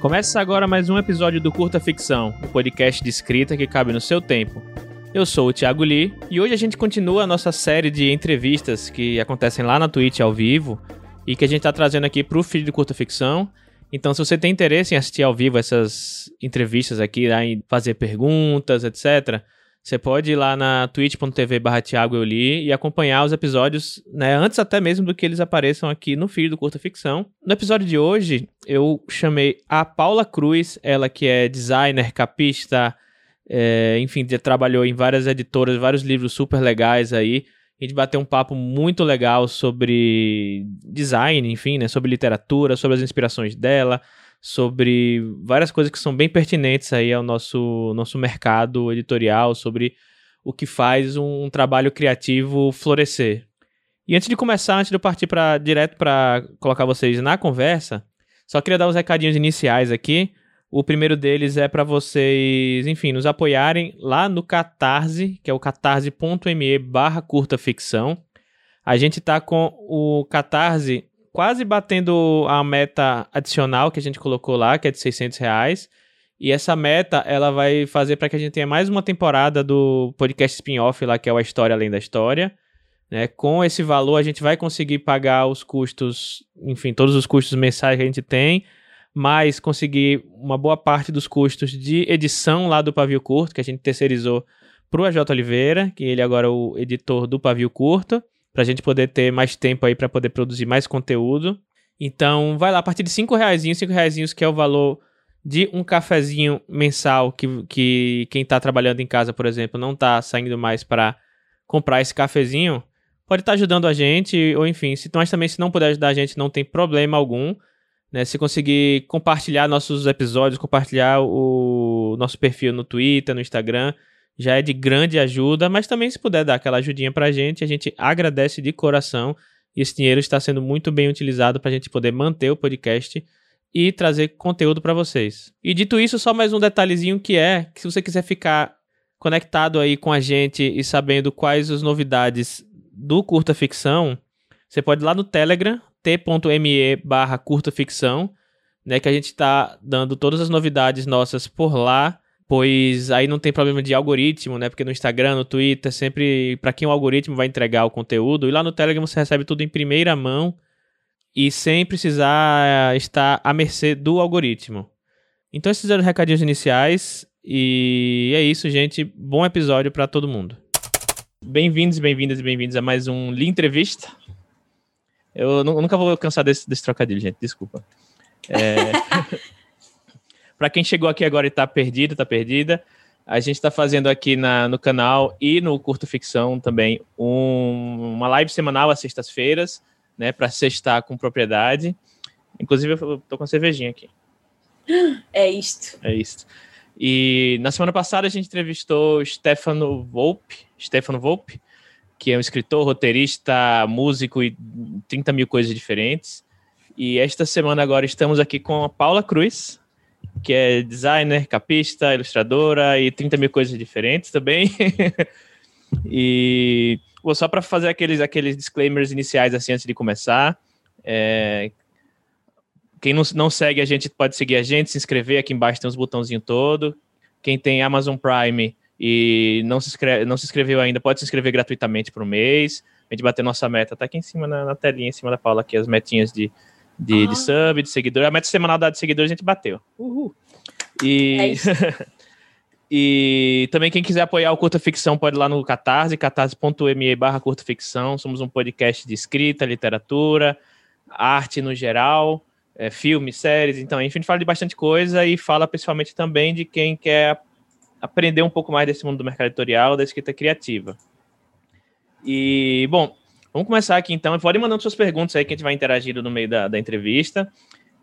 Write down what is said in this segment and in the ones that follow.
Começa agora mais um episódio do Curta Ficção, o um podcast de escrita que cabe no seu tempo. Eu sou o Thiago Lee e hoje a gente continua a nossa série de entrevistas que acontecem lá na Twitch ao vivo e que a gente está trazendo aqui para o feed do Curta Ficção. Então, se você tem interesse em assistir ao vivo essas entrevistas aqui, em fazer perguntas, etc., você pode ir lá na twitch.tv barra e acompanhar os episódios, né, antes até mesmo do que eles apareçam aqui no feed do Curta Ficção. No episódio de hoje, eu chamei a Paula Cruz, ela que é designer, capista, é, enfim, trabalhou em várias editoras, vários livros super legais aí. A gente bateu um papo muito legal sobre design, enfim, né, sobre literatura, sobre as inspirações dela, sobre várias coisas que são bem pertinentes aí ao nosso, nosso mercado editorial, sobre o que faz um, trabalho criativo florescer. E antes de começar, antes de eu partir pra, direto para colocar vocês na conversa, só queria dar uns recadinhos iniciais aqui. O primeiro deles é para vocês, enfim, nos apoiarem lá no Catarse, que é o catarse.me barra curta ficção. A gente tá com o Catarse quase batendo a meta adicional que a gente colocou lá, que é de 600 reais. E essa meta, ela vai fazer para que a gente tenha mais uma temporada do podcast spin-off lá, que é o A História Além da História. Né? Com esse valor, a gente vai conseguir pagar os custos, enfim, todos os custos mensais que a gente tem, mas conseguir uma boa parte dos custos de edição lá do Pavio Curto, que a gente terceirizou para o AJ Oliveira, que ele agora é o editor do Pavio Curto para a gente poder ter mais tempo aí para poder produzir mais conteúdo. Então, vai lá, a partir de 5 reais, 5 reais que é o valor de um cafezinho mensal que, que quem está trabalhando em casa, por exemplo, não está saindo mais para comprar esse cafezinho, pode estar tá ajudando a gente, ou enfim, se, mas também se não puder ajudar a gente, não tem problema algum. Né? Se conseguir compartilhar nossos episódios, compartilhar o nosso perfil no Twitter, no Instagram, já é de grande ajuda, mas também se puder dar aquela ajudinha pra gente, a gente agradece de coração esse dinheiro está sendo muito bem utilizado para a gente poder manter o podcast e trazer conteúdo para vocês. E dito isso, só mais um detalhezinho que é que se você quiser ficar conectado aí com a gente e sabendo quais as novidades do Curta Ficção, você pode ir lá no Telegram, t.me barra curta ficção, né, que a gente está dando todas as novidades nossas por lá, pois aí não tem problema de algoritmo, né? Porque no Instagram, no Twitter, sempre para quem o algoritmo vai entregar o conteúdo, e lá no Telegram você recebe tudo em primeira mão e sem precisar estar à mercê do algoritmo. Então esses eram os recadinhos iniciais e é isso, gente. Bom episódio para todo mundo. Bem-vindos, bem-vindas e bem-vindos a mais um Li Entrevista. Eu nunca vou cansar desse, desse trocadilho, gente. Desculpa. É... Para quem chegou aqui agora e está perdido, está perdida, a gente está fazendo aqui na, no canal e no Curto Ficção também um, uma live semanal às sextas-feiras, né, para sextar com propriedade. Inclusive, eu tô com a cervejinha aqui. É isto. É isto. E na semana passada a gente entrevistou Stefano Volpe, Stefano Volpe, que é um escritor, roteirista, músico e 30 mil coisas diferentes. E esta semana agora estamos aqui com a Paula Cruz, que é designer, capista, ilustradora e 30 mil coisas diferentes também. e bom, só para fazer aqueles, aqueles disclaimers iniciais assim antes de começar. É, quem não, não segue a gente pode seguir a gente, se inscrever. Aqui embaixo tem uns botãozinhos todo. Quem tem Amazon Prime e não se, inscreve, não se inscreveu ainda, pode se inscrever gratuitamente por um mês. A gente bater nossa meta, tá aqui em cima na, na telinha, em cima da Paula, aqui as metinhas de, de, ah. de sub, de seguidor. A meta semanal da de seguidores a gente bateu. Uhul. E. É e também quem quiser apoiar o Curta Ficção pode ir lá no Catarse, catarse.me barra Curta Ficção. Somos um podcast de escrita, literatura, arte no geral, é, filmes, séries. Então, enfim, a gente fala de bastante coisa e fala principalmente também de quem quer aprender um pouco mais desse mundo do mercado editorial, da escrita criativa. E, bom, Vamos começar aqui então. Pode mandando suas perguntas aí que a gente vai interagindo no meio da, da entrevista.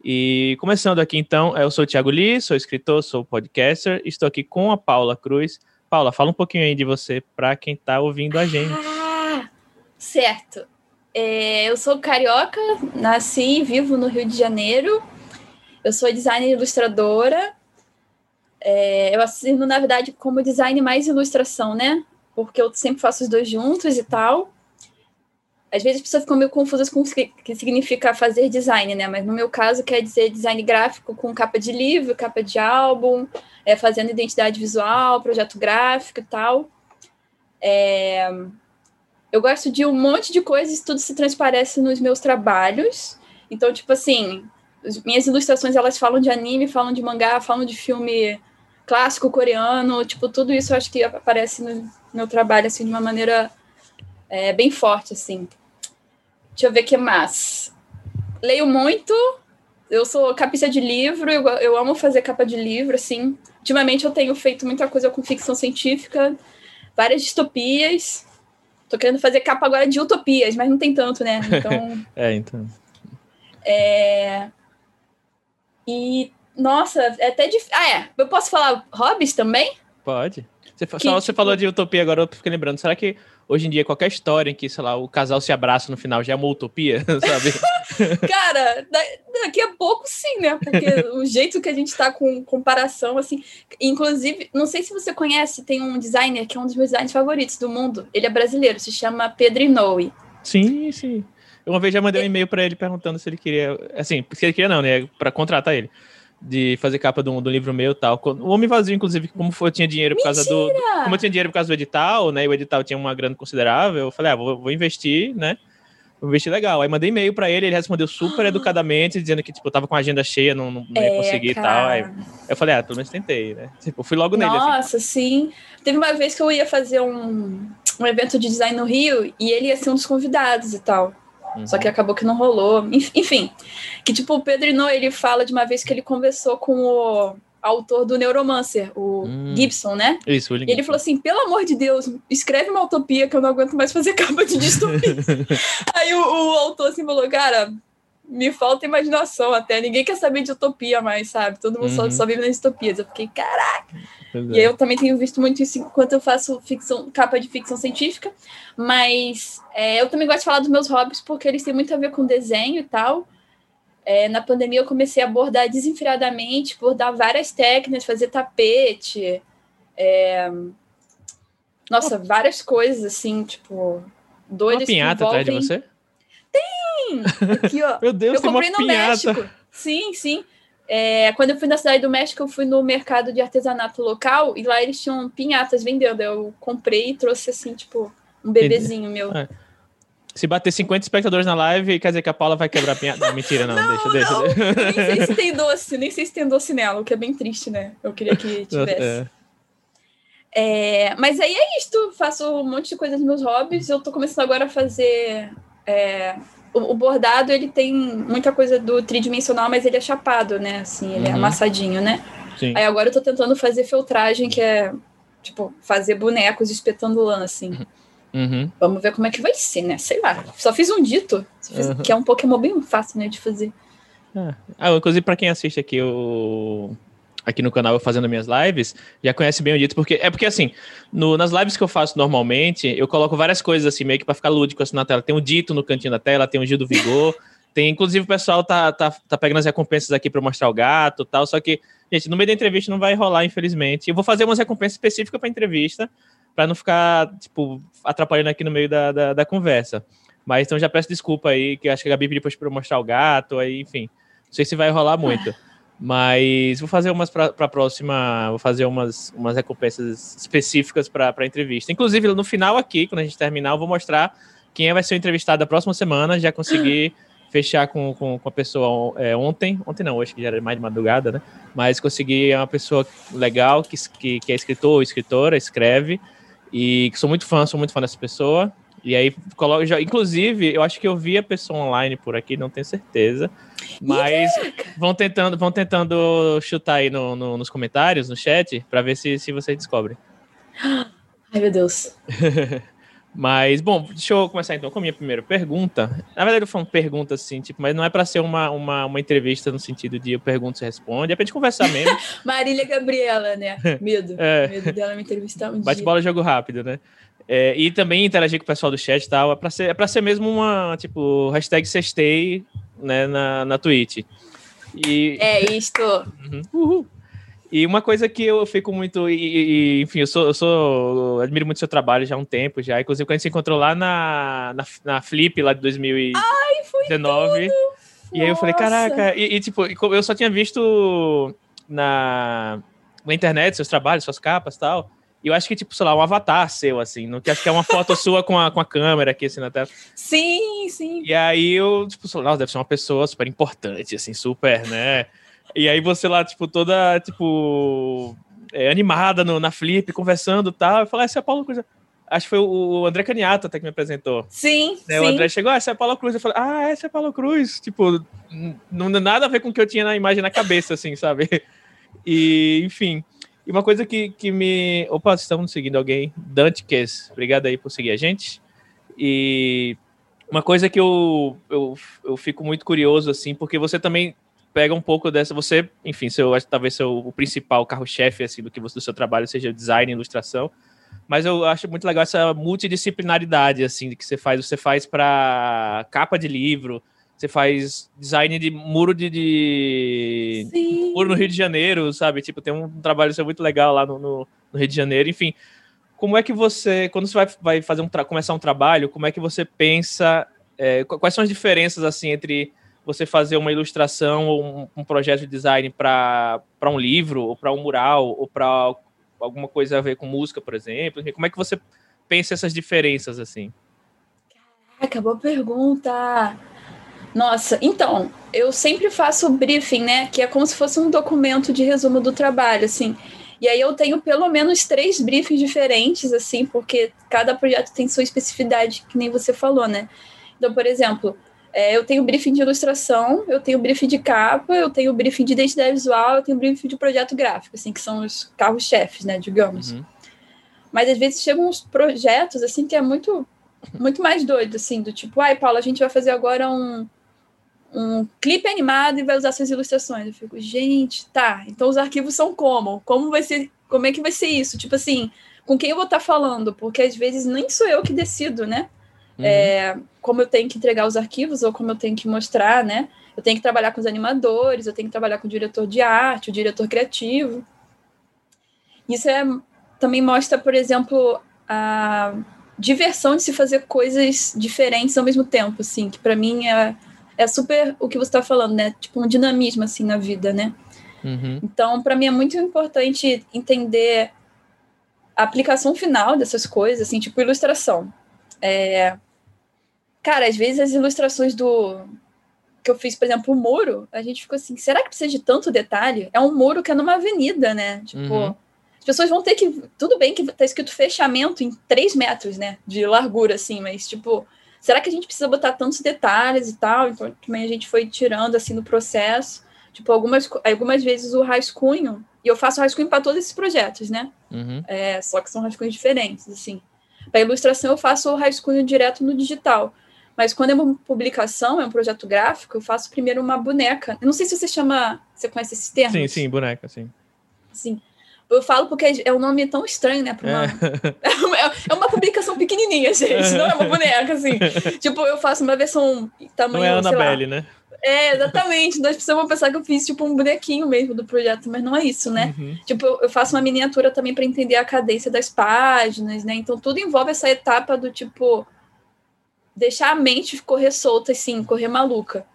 E começando aqui então, eu sou o Thiago Lee, sou escritor, sou podcaster, estou aqui com a Paula Cruz. Paula, fala um pouquinho aí de você para quem está ouvindo a gente. Ah, certo. É, eu sou carioca, nasci e vivo no Rio de Janeiro. Eu sou designer ilustradora. É, eu assino, na verdade, como design mais ilustração, né? Porque eu sempre faço os dois juntos e tal. Às vezes as pessoas ficam meio confusas com o que significa fazer design, né? Mas no meu caso quer dizer design gráfico com capa de livro, capa de álbum, é, fazendo identidade visual, projeto gráfico e tal. É... Eu gosto de um monte de coisas, tudo se transparece nos meus trabalhos. Então, tipo assim, minhas ilustrações elas falam de anime, falam de mangá, falam de filme clássico coreano, tipo, tudo isso eu acho que aparece no meu trabalho, assim, de uma maneira é, bem forte, assim. Deixa eu ver o que mais. Leio muito, eu sou capista de livro, eu, eu amo fazer capa de livro, assim. Ultimamente eu tenho feito muita coisa com ficção científica, várias distopias. Tô querendo fazer capa agora de utopias, mas não tem tanto, né? Então. é, então. É... E, nossa, é até difícil. Ah, é. Eu posso falar hobbies também? Pode. Você, que, só, você tipo... falou de utopia agora, eu fiquei lembrando. Será que hoje em dia qualquer história em que, sei lá, o casal se abraça no final já é uma utopia, sabe? Cara, daqui a pouco sim, né? Porque o jeito que a gente tá com comparação, assim. Inclusive, não sei se você conhece, tem um designer que é um dos meus designers favoritos do mundo. Ele é brasileiro, se chama Pedro Inoue. Sim, sim. Uma vez já mandei um e-mail para ele perguntando se ele queria. Assim, se ele queria, não, né? Para contratar ele. De fazer capa do, livro meu e tal. O Homem Vazio, inclusive, como eu tinha dinheiro por Mentira! causa do. Como eu tinha dinheiro por causa do edital, né? E o edital tinha uma grana considerável, eu falei, ah, vou, vou investir, né? Vou investir legal. Aí mandei e-mail para ele, ele respondeu super educadamente, dizendo que, tipo, eu tava com a agenda cheia, não, não, não ia é, conseguir e tal. Aí eu falei, ah, pelo menos tentei, né? Tipo, fui logo nele. Assim. Nossa, assim. sim. Teve uma vez que eu ia fazer um, um evento de design no Rio e ele ia ser um dos convidados e tal. Uhum. Só que acabou que não rolou. Enfim, que tipo, o Pedro Ino, ele fala de uma vez que ele conversou com o autor do Neuromancer, o hum. Gibson, né? Isso, o E ele falou assim: pelo amor de Deus, escreve uma utopia que eu não aguento mais fazer capa de distopia. Aí o, o, autor assim falou: cara, me falta imaginação até. Ninguém quer saber de utopia mais, sabe? Todo mundo uhum. só, só vive nas utopias. Eu fiquei, caraca! E eu também tenho visto muito isso enquanto eu faço ficção, capa de ficção científica, mas é, eu também gosto de falar dos meus hobbies porque eles têm muito a ver com desenho e tal. É, na pandemia eu comecei a bordar desenfreadamente, bordar várias técnicas, fazer tapete, é... nossa, várias coisas assim, tipo, doidas. Uma pinhata envolvem... atrás de você? Tem! Aqui, ó. Meu Deus, eu comprei no pinhata. México. Sim, sim. É, quando eu fui na cidade do México, eu fui no mercado de artesanato local e lá eles tinham pinhatas vendendo. Eu comprei e trouxe assim, tipo, um bebezinho meu. É. Se bater 50 espectadores na live, quer dizer que a Paula vai quebrar a pinhata. Não, mentira, não. não deixa, não. deixa. Nem sei se tem doce, nem sei se tem doce nela, o que é bem triste, né? Eu queria que tivesse. É. É, mas aí é isto, faço um monte de coisas nos meus hobbies. Eu tô começando agora a fazer é, o, bordado ele tem muita coisa do tridimensional, mas ele é chapado, né? Assim, ele é uhum. é amassadinho, né? Sim. Aí agora eu tô tentando fazer filtragem, que é tipo fazer bonecos espetando lã, assim. Uhum. uhum. Vamos ver como é que vai ser, né? Sei lá. Só fiz um dito, fiz, uhum. que é um Pokémon bem fácil, né, de fazer. Ah, ah inclusive para quem assiste aqui o aqui no canal fazendo minhas lives, já conhece bem o dito, porque é porque assim, no, nas lives que eu faço normalmente, eu coloco várias coisas assim, meio que para ficar lúdico assim na tela. Tem um dito no cantinho da tela, tem o Gil do Vigor, tem, inclusive o pessoal tá, tá, tá pegando as recompensas aqui para mostrar o gato e tal, só que, gente, no meio da entrevista não vai rolar, infelizmente. Eu vou fazer umas recompensas específicas para entrevista, para não ficar, tipo, atrapalhando aqui no meio da, da, da, conversa. Mas então já peço desculpa aí, que acho que a Gabi pediu para mostrar o gato, aí, enfim. Não sei se vai rolar muito. Mas vou fazer umas para a próxima, vou fazer umas, umas recompensas específicas para a entrevista. Inclusive, no final aqui, quando a gente terminar, eu vou mostrar quem vai ser entrevistado da próxima semana. Já consegui fechar com, com, com a pessoa é, ontem. Ontem não, hoje que já era mais de madrugada, né? Mas consegui é uma pessoa legal, que, que, que é escritor ou escritora, escreve. E que sou muito fã, sou muito fã dessa pessoa. E aí, coloco, já, inclusive, eu acho que eu vi a pessoa online por aqui, não tenho certeza. Mas vão tentando, vão tentando chutar aí no, no, nos comentários, no chat, para ver se, se vocês descobrem. Ai, meu Deus. mas, bom, deixa eu começar então com a minha primeira pergunta. Na verdade, eu falo pergunta assim, tipo, mas não é para ser uma, uma, uma entrevista no sentido de eu pergunto, você responde, é pra gente conversar mesmo. Marília Gabriela, né? Medo. É. Medo dela me entrevistar um Bate bola, jogo rápido, né? É, e também interagir com o pessoal do chat e tal. É pra ser, é pra ser mesmo uma, tipo, hashtag sextei, né, na, na Twitch. E... É isto. Uhum. Uhul. E uma coisa que eu fico muito. E, e, enfim, eu sou, eu sou. Eu admiro muito seu trabalho já há um tempo já. Inclusive, quando a gente se encontrou lá na, na, na Flip, lá de 2019. Ai. E aí eu falei, caraca, e, e, tipo, eu só tinha visto na, na internet seus trabalhos, suas capas e tal. E eu acho que, tipo, sei lá, um avatar seu, assim, não que acho que é uma foto sua com a, com a câmera aqui, assim, na tela. Sim, sim. E aí eu, tipo, sei lá, deve ser uma pessoa super importante, assim, super, né? E aí você lá, tipo, toda, tipo, é, animada no, na Flip, conversando e tal. Eu falei, essa é a Paulo Cruz. Acho que foi o André Caniato até que me apresentou. Sim, né? sim. O André chegou, ah, essa é a Paulo Cruz. Eu falei, ah, essa é a Paulo Cruz. Tipo, não nada a ver com o que eu tinha na imagem na cabeça, assim, sabe? E, enfim. E uma coisa que, que me. Opa, estamos seguindo alguém. Dante Kess, obrigado aí por seguir a gente. E uma coisa que eu, eu, eu fico muito curioso, assim, porque você também pega um pouco dessa. Você, enfim, seu, talvez seu, o principal carro-chefe assim, do que você, do seu trabalho seja design e ilustração. Mas eu acho muito legal essa multidisciplinaridade assim que você faz. Você faz para capa de livro, você faz design de muro de, de... muro no Rio de Janeiro, sabe? Tipo, tem um trabalho seu muito legal lá no, no, no, Rio de Janeiro. Enfim, como é que você, quando você vai, vai fazer um começar um trabalho, como é que você pensa? É, quais são as diferenças assim entre você fazer uma ilustração ou um, um projeto de design para um livro, ou para um mural, ou para alguma coisa a ver com música, por exemplo? Como é que você pensa essas diferenças assim? Caraca, boa pergunta. Nossa, então, eu sempre faço briefing, né? Que é como se fosse um documento de resumo do trabalho, assim. E aí eu tenho pelo menos três briefings diferentes, assim, porque cada projeto tem sua especificidade, que nem você falou, né? Então, por exemplo, é, eu tenho briefing de ilustração, eu tenho briefing de capa, eu tenho briefing de identidade visual, eu tenho briefing de projeto gráfico, assim, que são os carros-chefes, né, digamos. Uhum. Mas às vezes chegam uns projetos, assim, que é muito, muito mais doido, assim, do tipo, ai, Paula, a gente vai fazer agora um, um clipe animado e vai usar suas ilustrações. Eu fico, gente, tá, então os arquivos são como? Como vai ser, como é que vai ser isso? Tipo assim, com quem eu vou estar falando? Porque às vezes nem sou eu que decido, né? Uhum. É, como eu tenho que entregar os arquivos ou como eu tenho que mostrar, né? Eu tenho que trabalhar com os animadores, eu tenho que trabalhar com o diretor de arte, o diretor criativo. Isso é, também mostra, por exemplo, a diversão de se fazer coisas diferentes ao mesmo tempo, assim, que para mim é é super o que você está falando, né? Tipo um dinamismo assim na vida, né? Uhum. Então, para mim é muito importante entender a aplicação final dessas coisas, assim, tipo ilustração. É... Cara, às vezes as ilustrações do que eu fiz, por exemplo, o muro, a gente ficou assim, será que precisa de tanto detalhe? É um muro que é numa avenida, né? Tipo, uhum. as pessoas vão ter que. Tudo bem que tá escrito fechamento em 3 metros, né? De largura, assim, mas, tipo, será que a gente precisa botar tantos detalhes e tal? Então também a gente foi tirando assim no processo. Tipo, algumas, algumas vezes o rascunho, e eu faço rascunho para todos esses projetos, né? Uhum. É, só que são rascunhos diferentes, assim. Para ilustração eu faço o rascunho direto no digital. Mas quando é uma publicação, é um projeto gráfico, eu faço primeiro uma boneca. Eu não sei se você chama. Você conhece esse termo? Sim, sim, boneca, sim. Sim. Eu falo porque é um nome tão estranho, né? Pra uma... É. é uma publicação pequenininha, gente. Não é uma boneca, assim. tipo, eu faço uma versão tamanho. Não é Annabelle, né? É, exatamente. Nós precisamos pensar que eu fiz, tipo, um bonequinho mesmo do projeto, mas não é isso, né? Uhum. Tipo, eu faço uma miniatura também para entender a cadência das páginas, né? Então, tudo envolve essa etapa do tipo. Deixar a mente correr solta, assim, correr maluca.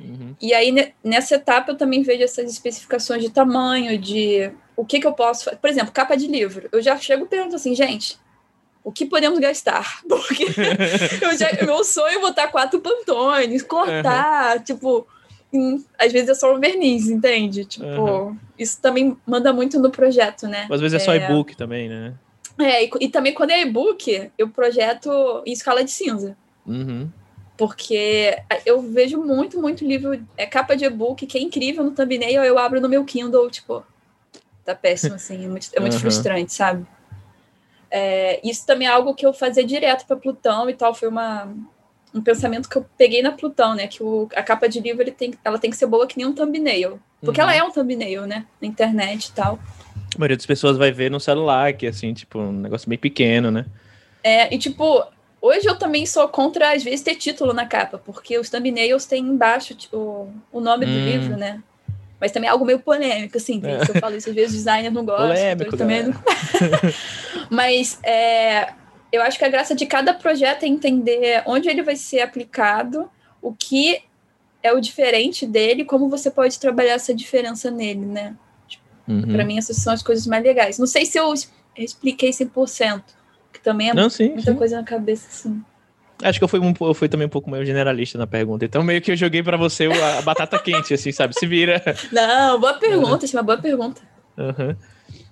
Uhum. E aí, nessa etapa, eu também vejo essas especificações de tamanho, de o que, que eu posso fazer. Por exemplo, capa de livro. Eu já chego e pergunto assim, gente, o que podemos gastar? Porque eu já, meu sonho é botar quatro pantones, cortar, uhum. tipo, em, às vezes é só um verniz, entende? Tipo, uhum. isso também manda muito no projeto, né? Às vezes é, é só e-book também, né? É, e, e, também quando é e-book, eu projeto em escala de cinza. Uhum. Porque eu vejo muito, muito livro, é capa de e-book que é incrível no thumbnail, eu abro no meu Kindle, tipo, tá péssimo, assim, é muito, é muito uhum. frustrante, sabe? É, isso também é algo que eu fazia direto para Plutão e tal, foi uma, um pensamento que eu peguei na Plutão, né? Que o, a capa de livro ele tem, ela tem que ser boa que nem um thumbnail. Porque uhum. ela é um thumbnail, né? Na internet e tal. A maioria das pessoas vai ver no celular, que é assim, tipo, um negócio bem pequeno, né? É, e tipo, hoje eu também sou contra, às vezes, ter título na capa, porque os thumbnails têm embaixo tipo, o nome hum. do livro, né? Mas também é algo meio polêmico, assim. É. Eu falo isso, às vezes o designer não gosta. Polêmico, também não... Mas é, eu acho que a graça de cada projeto é entender onde ele vai ser aplicado, o que é o diferente dele, como você pode trabalhar essa diferença nele, né? Tipo, uhum. Para mim, essas são as coisas mais legais. Não sei se eu expliquei 100%, que também é não, sim, muita sim. coisa na cabeça, assim. Acho que eu fui, um, eu fui também um pouco meio generalista na pergunta. Então, meio que eu joguei para você a batata quente, assim, sabe? Se vira. Não, boa pergunta, uhum. uma boa pergunta. Uhum.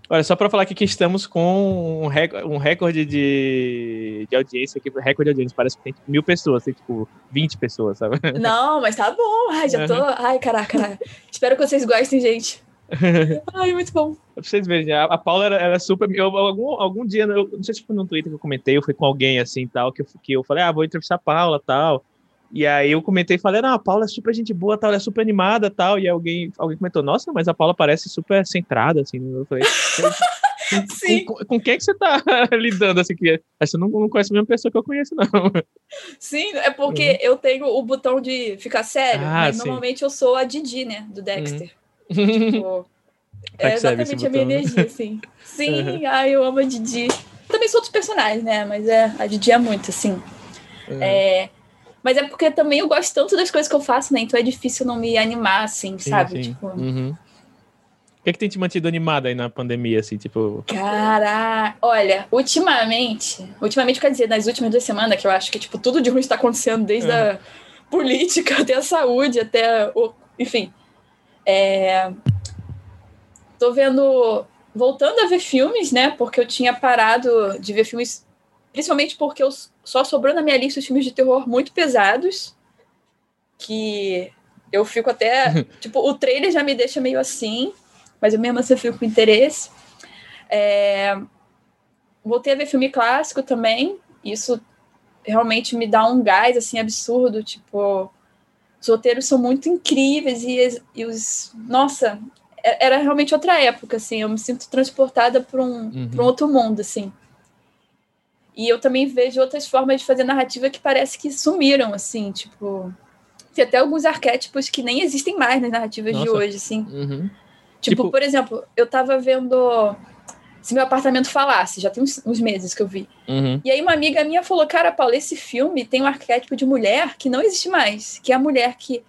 Olha, só para falar aqui que estamos com um, rec um recorde de, de audiência aqui, recorde de audiência, parece que tem tipo, mil pessoas, tem tipo 20 pessoas, sabe? Não, mas tá bom, ai, já tô, ai, caraca, caraca. espero que vocês gostem, gente. Ai, muito bom. Pra vocês verem, a, a Paula era, era super. Eu, algum, algum dia, eu, não sei se foi no Twitter que eu comentei, eu fui com alguém assim tal, que eu, que eu falei, ah, vou entrevistar a Paula tal. E aí eu comentei e falei, não, a Paula é super gente boa, tal, ela é super animada tal. E alguém, alguém comentou, nossa, mas a Paula parece super centrada, assim. Eu falei, Sim. Com, com, com, quem é que você tá lidando assim? Que você não, não conhece a mesma pessoa que eu conheço, não. Sim, é porque uhum. eu tenho o botão de ficar sério, ah, mas sim. normalmente eu sou a Didi, né? Do Dexter. Uhum. Tipo, é exatamente a minha energia, assim. Sim, uhum. ai, eu amo a Didi. Também sou outros personagens, né? Mas é, a Didi é muito, assim. Uhum. É, mas é porque também eu gosto tanto das coisas que eu faço, né? Então é difícil não me animar, assim, sim, sabe? Sim. Tipo... Uhum. O que, é que tem te mantido animada aí na pandemia, assim, tipo... Cara, olha, ultimamente... Ultimamente, quer dizer, nas últimas duas semanas, que eu acho que, tipo, tudo de ruim está acontecendo, desde a política até a saúde, até o... Enfim. É... Tô vendo... Voltando a ver filmes, né? Porque eu tinha parado de ver filmes Principalmente porque eu, só sobrou na minha lista os filmes de terror muito pesados. Que eu fico até. tipo, o trailer já me deixa meio assim, mas eu mesmo assim fico com interesse. É, voltei a ver filme clássico também. Isso realmente me dá um gás assim absurdo. Tipo, os roteiros são muito incríveis e, e os. Nossa, é, era realmente outra época, assim. Eu me sinto transportada para um, uhum. um outro mundo, assim. E eu também vejo outras formas de fazer narrativa que parece que sumiram, assim, tipo. Tem até alguns arquétipos que nem existem mais nas narrativas Nossa. de hoje, assim. Uhum. Tipo, tipo, por exemplo, eu tava vendo Se Meu Apartamento Falasse, já tem uns, uns meses que eu vi. Uhum. E aí uma amiga minha falou, cara, Paulo, esse filme tem um arquétipo de mulher que não existe mais, que é a mulher que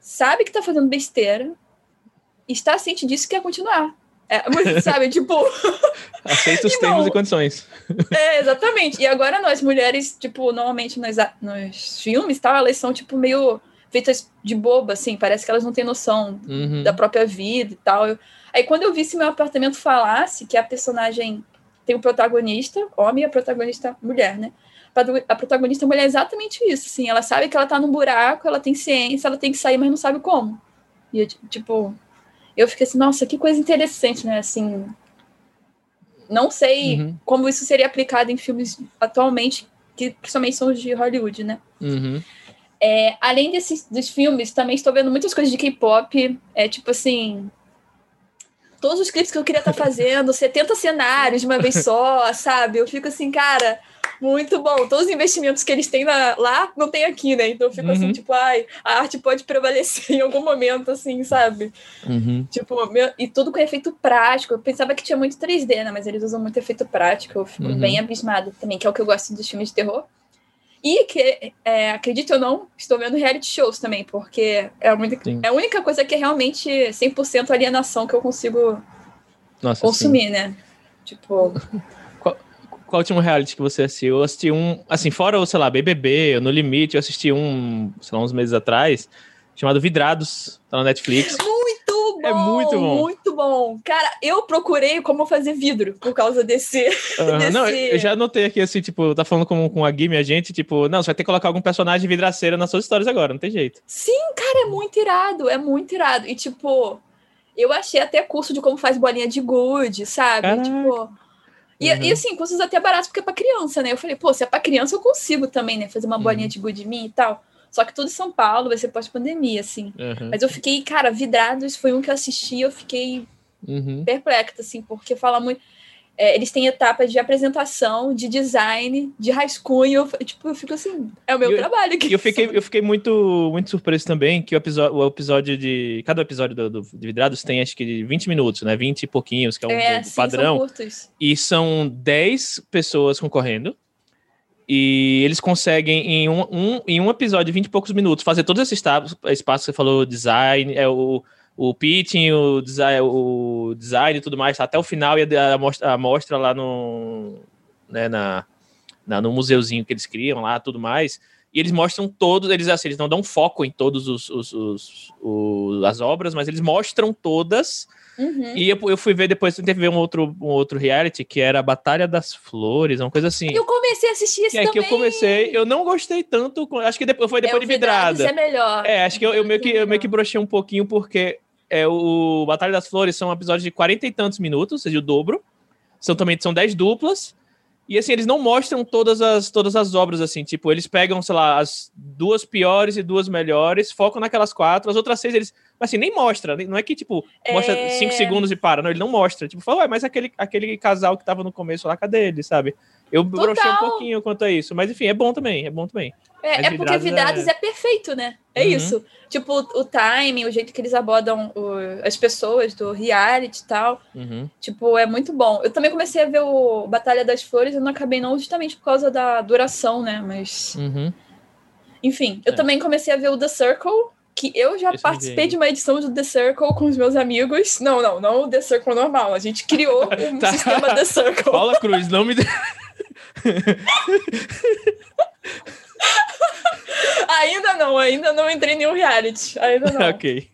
sabe que tá fazendo besteira, está ciente disso e quer continuar. É, sabe, tipo. Aceita os termos e condições. É, exatamente. E agora nós, mulheres, tipo, normalmente nos, nos filmes, tal, elas são, tipo, meio feitas de boba, assim, parece que elas não têm noção uhum. da própria vida e tal. Eu, aí quando eu vi se meu apartamento falasse que a personagem tem o protagonista, homem, e a protagonista mulher, né? A protagonista mulher é exatamente isso, assim, ela sabe que ela tá num buraco, ela tem ciência, ela tem que sair, mas não sabe como. E, tipo, eu fiquei assim, nossa, que coisa interessante, né? Assim, não sei uhum. como isso seria aplicado em filmes atualmente, que principalmente são os de Hollywood, né? Uhum. É, além desses dos filmes, também estou vendo muitas coisas de K-pop. É tipo assim. Todos os clipes que eu queria estar tá fazendo, 70 cenários de uma vez só, sabe? Eu fico assim, cara, muito bom. Todos os investimentos que eles têm lá, lá não tem aqui, né? Então eu fico assim, uhum. assim, tipo, ai, a arte pode prevalecer em algum momento, assim, sabe? Uhum. Tipo, meu, e tudo com efeito prático. Eu pensava que tinha muito 3D, né? Mas eles usam muito efeito prático. Eu fico uhum. bem abismada também, que é o que eu gosto dos filmes de terror. E que, é, acredite ou não, estou vendo reality shows também, porque é a única, é a única coisa que é realmente 100% alienação que eu consigo Nossa, consumir, sim. né? Tipo. qual o último reality que você assistiu? Eu assisti um, assim, fora o, sei lá, BBB, No Limite, eu assisti um, sei lá, uns meses atrás, chamado Vidrados, tá na Netflix. Muito bom! É muito bom! Muito bom! Cara, eu procurei como fazer vidro por causa desse... Uhum. desse... Não, eu já anotei aqui, assim, tipo, tá falando com, com a Gui, minha gente, tipo, não, você vai ter que colocar algum personagem vidraceira nas suas histórias agora, não tem jeito. Sim, cara, é muito irado, é muito irado. E, tipo, eu achei até curso de como faz bolinha de gude, sabe? Caraca. Tipo e, uhum. e assim, custos até baratos, porque é pra criança, né? Eu falei, pô, se é pra criança, eu consigo também, né? Fazer uma uhum. bolinha de good mim e tal. Só que tudo em São Paulo, vai ser pós-pandemia, assim. Uhum. Mas eu fiquei, cara, vidrados foi um que eu assisti, eu fiquei uhum. perplexa, assim, porque fala muito. é, eles têm etapas de apresentação, de design, de rascunho. Eu, tipo, eu fico assim, é o meu eu, trabalho aqui. Eu fiquei, eu fiquei muito, muito surpreso também que o episódio, o episódio de. Cada episódio do, do, de Vidrados tem acho que 20 minutos, né? 20 e pouquinhos, que é o é, sim, padrão. São curtos. E são 10 pessoas concorrendo. E eles conseguem, em um, um, em um episódio de 20 e poucos minutos, fazer todos esses espaços que você falou, design, é o o pitching, o design, o design e tudo mais, até o final e a, a, mostra, lá no, né, na, na, no museuzinho que eles criam lá, tudo mais. E eles mostram todos, eles assim, eles não dão foco em todos os, os, os, os as obras, mas eles mostram todas. Uhum. E eu, eu, fui ver depois, ver um outro, um outro reality, que era a Batalha das Flores, uma coisa assim. Eu comecei a assistir esse é também. que eu comecei, eu não gostei tanto, acho que depois, foi depois é, de Vidrada. é melhor. É, acho que eu, eu meio que eu meio que brochei um pouquinho, porque é o Batalha das Flores são episódios de 40 e tantos minutos, ou seja, o dobro. São também são 10 duplas. E assim, eles não mostram todas as, todas as obras, assim, tipo, eles pegam, sei lá, as duas piores e duas melhores, focam naquelas quatro, as outras seis eles, assim, nem mostra, não é que, tipo, mostra é... cinco segundos e para, não, ele não mostra, tipo, fala, ué, mas aquele, aquele casal que tava no começo lá, cadê ele, sabe? Eu brochei um pouquinho quanto a isso, mas enfim, é bom também, é bom também. É, é porque Vidrados é... é... perfeito, né? É uhum. isso. Tipo, o, o timing, o jeito que eles abordam o, as pessoas do reality e tal. Uhum. Tipo, é muito bom. Eu também comecei a ver o Batalha das Flores, eu não acabei não justamente por causa da duração, né? Mas. Uhum. Enfim, eu é. também comecei a ver o The Circle, que eu já Esse participei de uma edição do The Circle com os meus amigos. Não, não, não o The Circle normal. A gente criou um tá. sistema The Circle. Paula Cruz, não me. ainda não, ainda não entrei em nenhum reality. Ainda não. ok.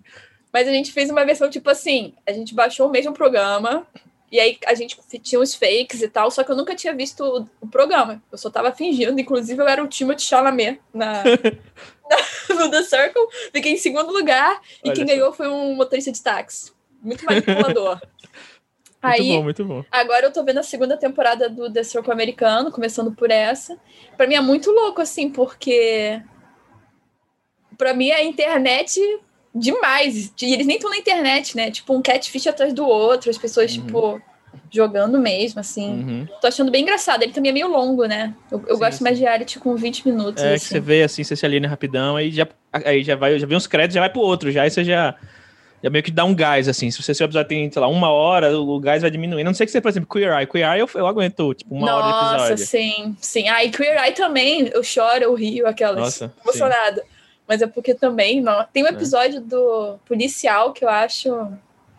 Mas a gente fez uma versão tipo assim: a gente baixou o mesmo programa. E aí a gente tinha os fakes e tal, só que eu nunca tinha visto o, programa. Eu só tava fingindo, inclusive eu era o Timothy Chalamet na, na, no The Circle. Fiquei em segundo lugar e Olha quem só. ganhou foi um motorista de táxi. Muito manipulador. Aí, muito bom, muito bom. Agora eu tô vendo a segunda temporada do The Circle americano, começando por essa. Pra mim é muito louco, assim, porque. Pra mim a internet demais. E eles nem estão na internet, né? Tipo, um catfish atrás do outro, as pessoas, uhum. tipo, jogando mesmo, assim. Uhum. Tô achando bem engraçado. Ele também é meio longo, né? Eu, eu sim, gosto sim. mais de reality com 20 minutos. É, assim. que você vê assim, você se alinha rapidão, aí já, aí já vai, já vem uns créditos, já vai pro outro, já, aí você já já meio que dá um gás, assim. Se você se episódio tem, sei lá, uma hora, o gás vai diminuindo. A não sei que você, por exemplo, Queer Eye. Queer Eye eu, eu aguento, tipo, uma Nossa, hora de episódio. Nossa, sim, sim. Ah, e Queer Eye também, eu choro, eu rio, aquelas. Nossa, emocionada. Sim. Mas é porque também, não, tem um é. episódio é. do policial que eu acho.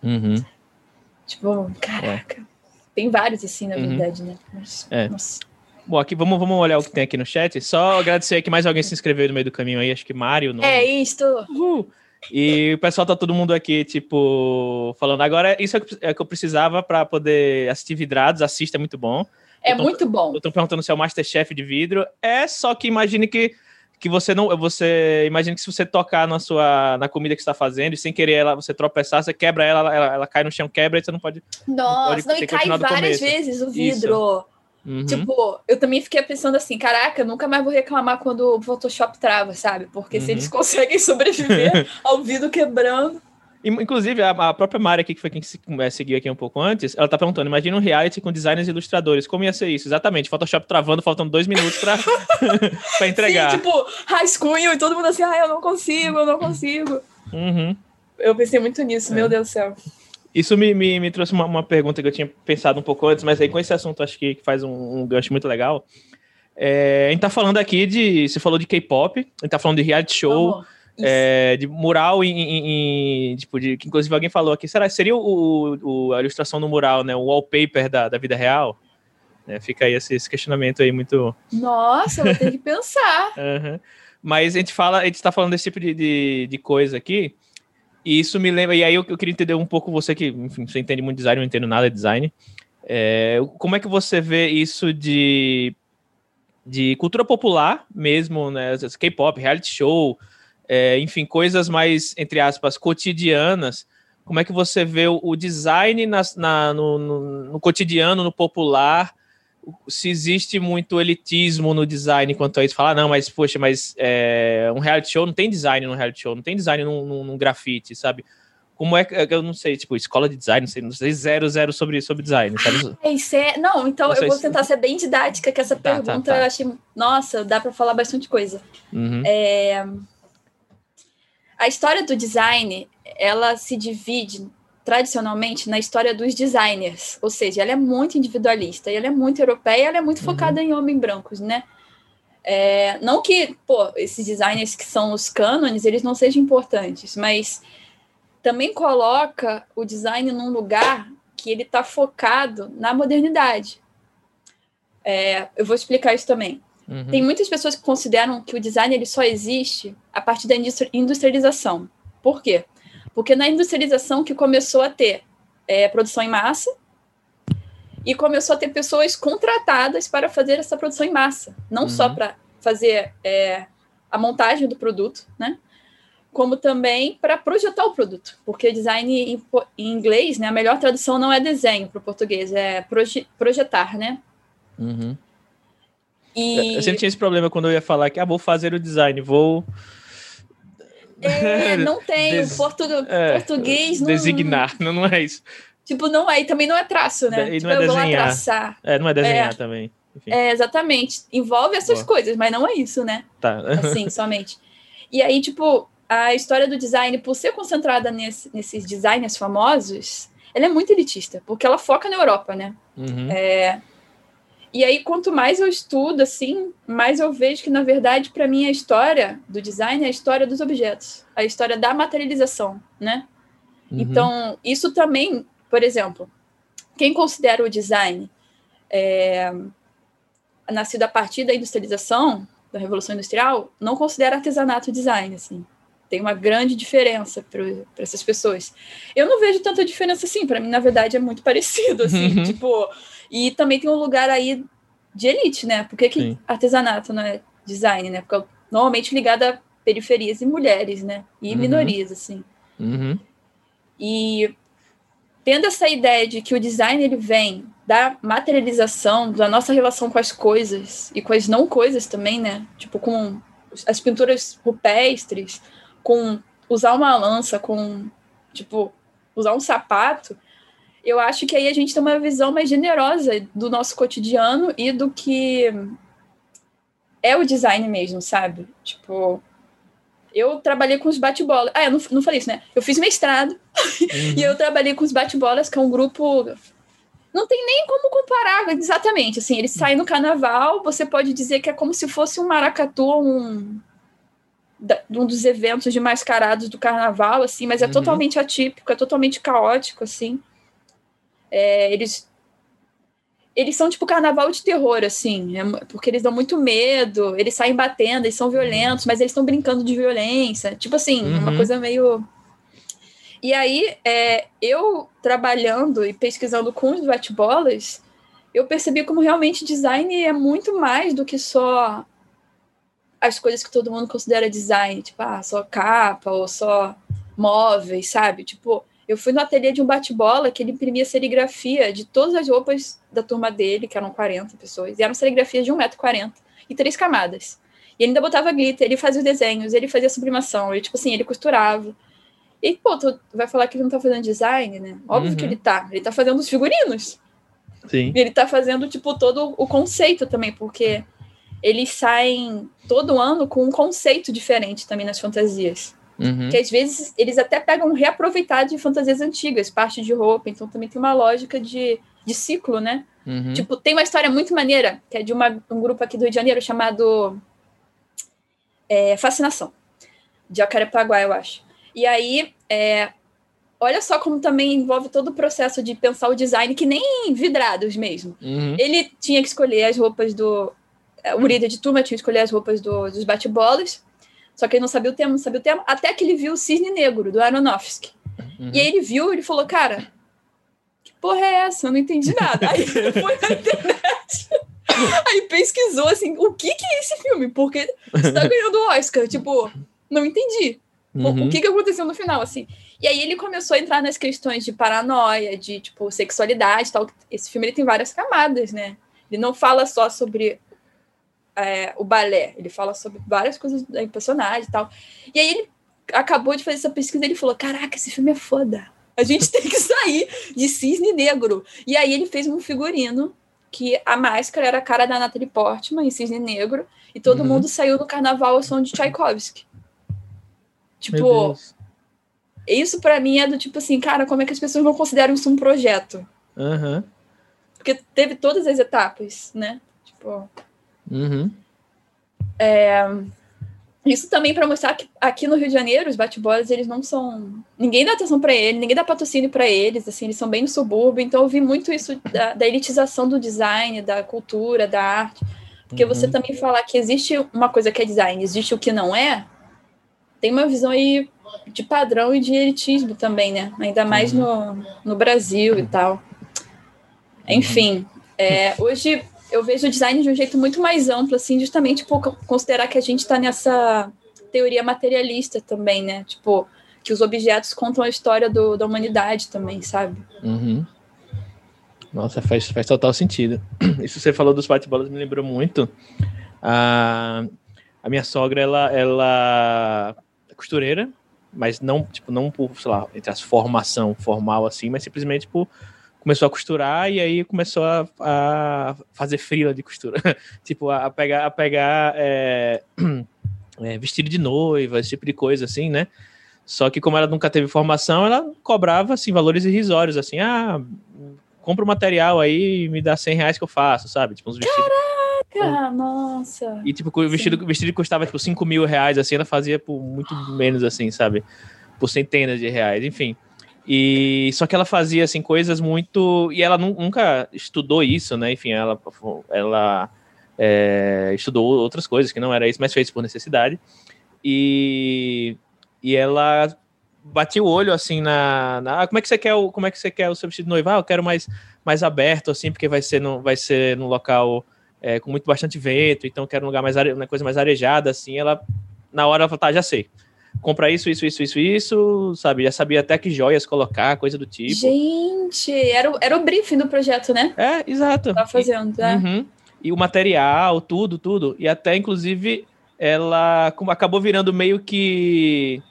Uhum. Tipo, caraca. É. Tem vários, assim, na uhum. verdade, né? Mas, é. Nossa. Bom, aqui vamos, vamos olhar o que tem aqui no chat. Só agradecer que mais alguém se inscreveu no meio do caminho aí, acho que Mário. Não... É isto. Uhul. E o pessoal tá todo mundo aqui, tipo, falando. Agora, isso é o que eu precisava para poder assistir vidrados. Assista, é muito bom. É muito bom. Eu tô perguntando se é o Masterchef de vidro. É só que imagine que, que você não. Você imagine que se você tocar na sua na comida que está fazendo e sem querer ela, você tropeçar, você quebra ela, ela, ela cai no chão, quebra e você não pode. Nossa, não, pode não e cai várias vezes o vidro. Isso. Uhum. Tipo, eu também fiquei pensando assim, caraca, nunca mais vou reclamar quando o Photoshop trava, sabe? Porque uhum. se eles uhum. conseguem sobreviver ao vidro quebrando. Inclusive, a, própria Mari aqui, que foi quem se, é, seguiu aqui um pouco antes, ela tá perguntando: imagina um reality com designers e ilustradores. Como ia ser isso? Exatamente, Photoshop travando, faltando dois minutos pra, pra entregar. Sim, tipo, rascunho e todo mundo assim, ah, eu não consigo, eu não consigo. Uhum. Eu pensei muito nisso, é. meu Deus do céu. Isso me, me, me trouxe uma, uma, pergunta que eu tinha pensado um pouco antes, mas aí com esse assunto acho que faz um, um gancho muito legal. É, a gente tá falando aqui de. Você falou de K-pop, a gente tá falando de reality show, é, de mural em, em, em, Tipo, de, que inclusive alguém falou aqui. Será seria o, o, a ilustração no mural, né? O wallpaper da, da vida real? É, fica aí esse, esse, questionamento aí muito. Nossa, vou ter que pensar. uhum. Mas a gente fala, a gente está falando desse tipo de, de, de coisa aqui. E isso me lembra, e aí eu, eu queria entender um pouco você que, enfim, você entende muito design, eu não entendo nada de design. É, como é que você vê isso de, de cultura popular mesmo, né? K-pop, reality show, é, enfim, coisas mais, entre aspas, cotidianas. Como é que você vê o, design nas, na, no, no, no cotidiano, no popular, se existe muito elitismo no design quanto a isso. Falar, não, mas, poxa, mas é, um reality show não tem design no reality show, não tem design num, num, num grafite, sabe? como é que eu não sei, tipo, escola de design, não sei, não sei zero, zero sobre, sobre design, sabe? Ah, isso é... Não, então não eu vou tentar se... ser bem didática, que essa tá, tá pergunta tá, tá. eu achei. Nossa, dá para falar bastante coisa. Uhum. É... A história do design, ela se divide tradicionalmente na história dos designers, ou seja, ela é muito individualista, ela é muito europeia, ela é muito uhum. focada em homens brancos, né? É, não que, pô, esses designers que são os cânones, eles não sejam importantes, mas também coloca o design num lugar que ele está focado na modernidade. É, eu vou explicar isso também. Uhum. Tem muitas pessoas que consideram que o design ele só existe a partir da industrialização. Por quê? Porque na industrialização que começou a ter é, produção em massa e começou a ter pessoas contratadas para fazer essa produção em massa, não uhum. só para fazer é, a montagem do produto, né? Como também para projetar o produto, porque design em, em, inglês, né, a melhor tradução não é desenho para o português, é proje, projetar, né? Uhum. E... Eu sempre tinha esse problema quando eu ia falar que ah, vou fazer o design, vou é, não tem. Des... Portu... É, português não. Designar, não, não é isso. Tipo, não é, e também não é traço, né? E tipo, não é desenhar. É, não é desenhar é, também. Enfim. É, exatamente. Envolve essas Boa. coisas, mas não é isso, né? Tá. Assim, somente. E aí, tipo, a história do design, por ser concentrada nesse, nesses designers famosos, ela é muito elitista, porque ela foca na Europa, né? Uhum. É, e aí, quanto mais eu estudo, assim, mais eu vejo que, na verdade, para mim, a história do design é a história dos objetos, a história da materialização, né? Uhum. Então, isso também, por exemplo, quem considera o design é, nascido a partir da industrialização, da Revolução Industrial, não considera artesanato design, assim. Tem uma grande diferença para essas pessoas. Eu não vejo tanta diferença assim, para mim, na verdade, é muito parecido, assim, uhum. tipo e também tem um lugar aí de elite, né? Por que, que artesanato não é design, né? Porque é normalmente ligado a periferias e mulheres, né? E uhum. minorias, assim. Uhum. E tendo essa ideia de que o design ele vem da materialização, da nossa relação com as coisas e com as não coisas também, né? Tipo, com as pinturas rupestres, com usar uma lança, com, tipo, usar um sapato, eu acho que aí a gente tem uma visão mais generosa do nosso cotidiano e do que é o design mesmo, sabe? Tipo, eu trabalhei com os bate-bolas. Ah, eu não, não falei isso, né? Eu fiz mestrado uhum. e eu trabalhei com os bate-bolas, que é um grupo. Não tem nem como comparar exatamente. Assim, eles saem no carnaval, você pode dizer que é como se fosse um maracatu, um, um dos eventos de mascarados do carnaval, assim, mas é uhum. totalmente atípico, é totalmente caótico, assim. É, eles eles são tipo carnaval de terror, assim, é, porque eles dão muito medo, eles saem batendo, eles são violentos, mas eles estão brincando de violência, tipo assim, uhum. uma coisa meio. E aí, é, eu trabalhando e pesquisando com os bate-bolas, eu percebi como realmente design é muito mais do que só as coisas que todo mundo considera design, tipo, ah, só capa ou só móveis, sabe? Tipo, eu fui no ateliê de um bate-bola que ele imprimia serigrafia de todas as roupas da turma dele, que eram 40 pessoas, e eram serigrafias de 1,40m e três camadas. E ele ainda botava glitter, ele fazia os desenhos, ele fazia sublimação, ele, tipo assim, ele costurava. E, pô, tu vai falar que ele não tá fazendo design, né? Óbvio uhum. que ele tá. Ele tá fazendo os figurinos. Sim. E ele tá fazendo, tipo, todo o conceito também, porque eles saem todo ano com um conceito diferente também nas fantasias. Uhum. Que às vezes eles até pegam reaproveitar de fantasias antigas, parte de roupa, então também tem uma lógica de, de ciclo, né? Uhum. Tipo, tem uma história muito maneira, que é de uma, um grupo aqui do Rio de Janeiro chamado é, Fascinação, de Jacarepaguá, eu acho. E aí, é, olha só como também envolve todo o processo de pensar o design, que nem vidrados mesmo. Uhum. Ele tinha que escolher as roupas do. É, o líder de turma tinha que escolher as roupas do, dos bate-bolas só que ele não sabia o tema, não sabia o tema, até que ele viu o Cisne Negro, do Aronofsky. Uhum. E aí ele viu, ele falou, cara, que porra é essa? Eu não entendi nada. Aí ele foi na internet. Aí pesquisou assim, o que, que é esse filme? Porque você tá ganhando o Oscar. Tipo, não entendi. Uhum. O que, que aconteceu no final, assim? E aí ele começou a entrar nas questões de paranoia, de, tipo, sexualidade tal. Esse filme ele tem várias camadas, né? Ele não fala só sobre é, o balé. Ele fala sobre várias coisas da personagem e tal. E aí ele acabou de fazer essa pesquisa ele falou: Caraca, esse filme é foda. A gente tem que sair de cisne negro. E aí ele fez um figurino que a máscara era a cara da Natalie Portman em cisne negro. E todo uhum. mundo saiu no carnaval ao som de Tchaikovsky. Tipo, isso para mim é do tipo assim, cara, como é que as pessoas não consideram isso um projeto? Uhum. Porque teve todas as etapas, né? Tipo. Uhum. É, isso também para mostrar que aqui no Rio de Janeiro, os bate-bolas, eles não são. Ninguém dá atenção para eles, ninguém dá patrocínio para eles, assim, eles são bem no subúrbio. Então eu vi muito isso da, da elitização do design, da cultura, da arte. Porque uhum. você também falar que existe uma coisa que é design, existe o que não é, tem uma visão aí de padrão e de elitismo também, né? Ainda mais uhum. no, no Brasil e tal. Enfim, é, hoje eu vejo o design de um jeito muito mais amplo, assim, justamente por considerar que a gente está nessa teoria materialista também, né? Tipo, que os objetos contam a história do, da humanidade também, sabe? Uhum. Nossa, faz, faz total sentido. Isso você falou dos bate-bolas me lembrou muito. A, a minha sogra, ela, ela é costureira, mas não, tipo, não por, sei lá, entre as formação formal assim, mas simplesmente por começou a costurar e aí começou a, a fazer frila de costura. tipo, a pegar, a pegar é, é, vestido de noiva, esse tipo de coisa, assim, né? Só que como ela nunca teve formação, ela cobrava, assim, valores irrisórios, assim, ah, compra o material aí e me dá 100 reais que eu faço, sabe? Tipo, uns vestidos... Caraca, nossa! E, tipo, o vestido, vestido custava, tipo, 5 mil reais, assim, ela fazia por muito menos, assim, sabe? Por centenas de reais, enfim. E só que ela fazia assim coisas muito e ela nunca estudou isso, né? Enfim, ela ela é, estudou outras coisas que não era isso, mas fez por necessidade. E e ela batia o olho assim na, na ah, como é que você quer o como é que você quer o seu vestido de noiva? Ah, eu quero mais mais aberto assim, porque vai ser no vai ser no local é, com muito bastante vento, então quero um lugar mais uma coisa mais arejada assim. Ela na hora ela falou, tá, já sei comprar isso, isso, isso, isso, isso, sabe? Já sabia até que joias colocar, coisa do tipo. Gente, era o, era o briefing do projeto, né? É, exato. Tá fazendo, e, é. Uhum. E o material, tudo, tudo. E até, inclusive, ela acabou virando meio que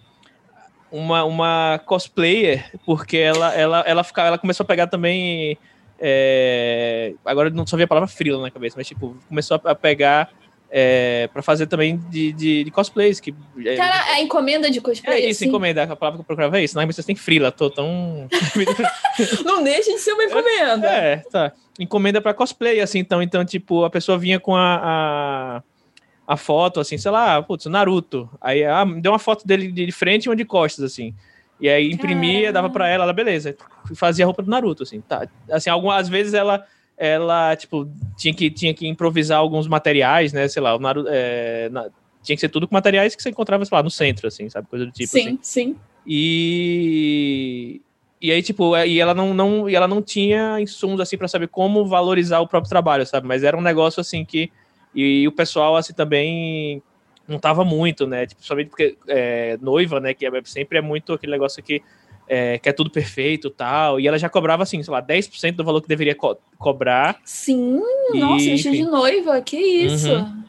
uma, uma cosplayer, porque ela, ela, ela, fica, ela começou a pegar também. É, agora não só via a palavra frila na cabeça, mas tipo, começou a pegar é, para fazer também de, de, de, cosplays. Que, é, Cara, a encomenda de cosplay. É isso, assim? encomenda. A palavra que eu procurava é isso. Não, mas vocês têm frila, tô tão. não deixa de ser uma encomenda. É, tá. Encomenda para cosplay, assim, então, então, tipo, a pessoa vinha com a, a, a foto, assim, sei lá, putz, Naruto. Aí ah, deu uma foto dele de frente e uma de costas, assim. E aí imprimia, Caramba. dava para ela, ela, beleza. Fazia a roupa do Naruto, assim. Tá. Assim, algumas vezes ela ela, tipo, tinha que, tinha que improvisar alguns materiais, né? Sei lá, o Naruto, é, na, tinha que ser tudo com materiais que você encontrava, sei lá, no centro, assim, sabe? Coisa do tipo. Sim, assim. sim. E. E aí, tipo, é, e ela não, não, e ela não tinha insumos, assim, para saber como valorizar o próprio trabalho, sabe? Mas era um negócio, assim, que. E, o pessoal, assim, também não tava muito, né? Tipo, somente porque é, noiva, né? Que é, sempre é muito aquele negócio que é, que é tudo perfeito tal. E ela já cobrava, assim, sei lá, 10% do valor que deveria co cobrar. Sim, e, nossa, vestido de noiva, que isso. Uhum.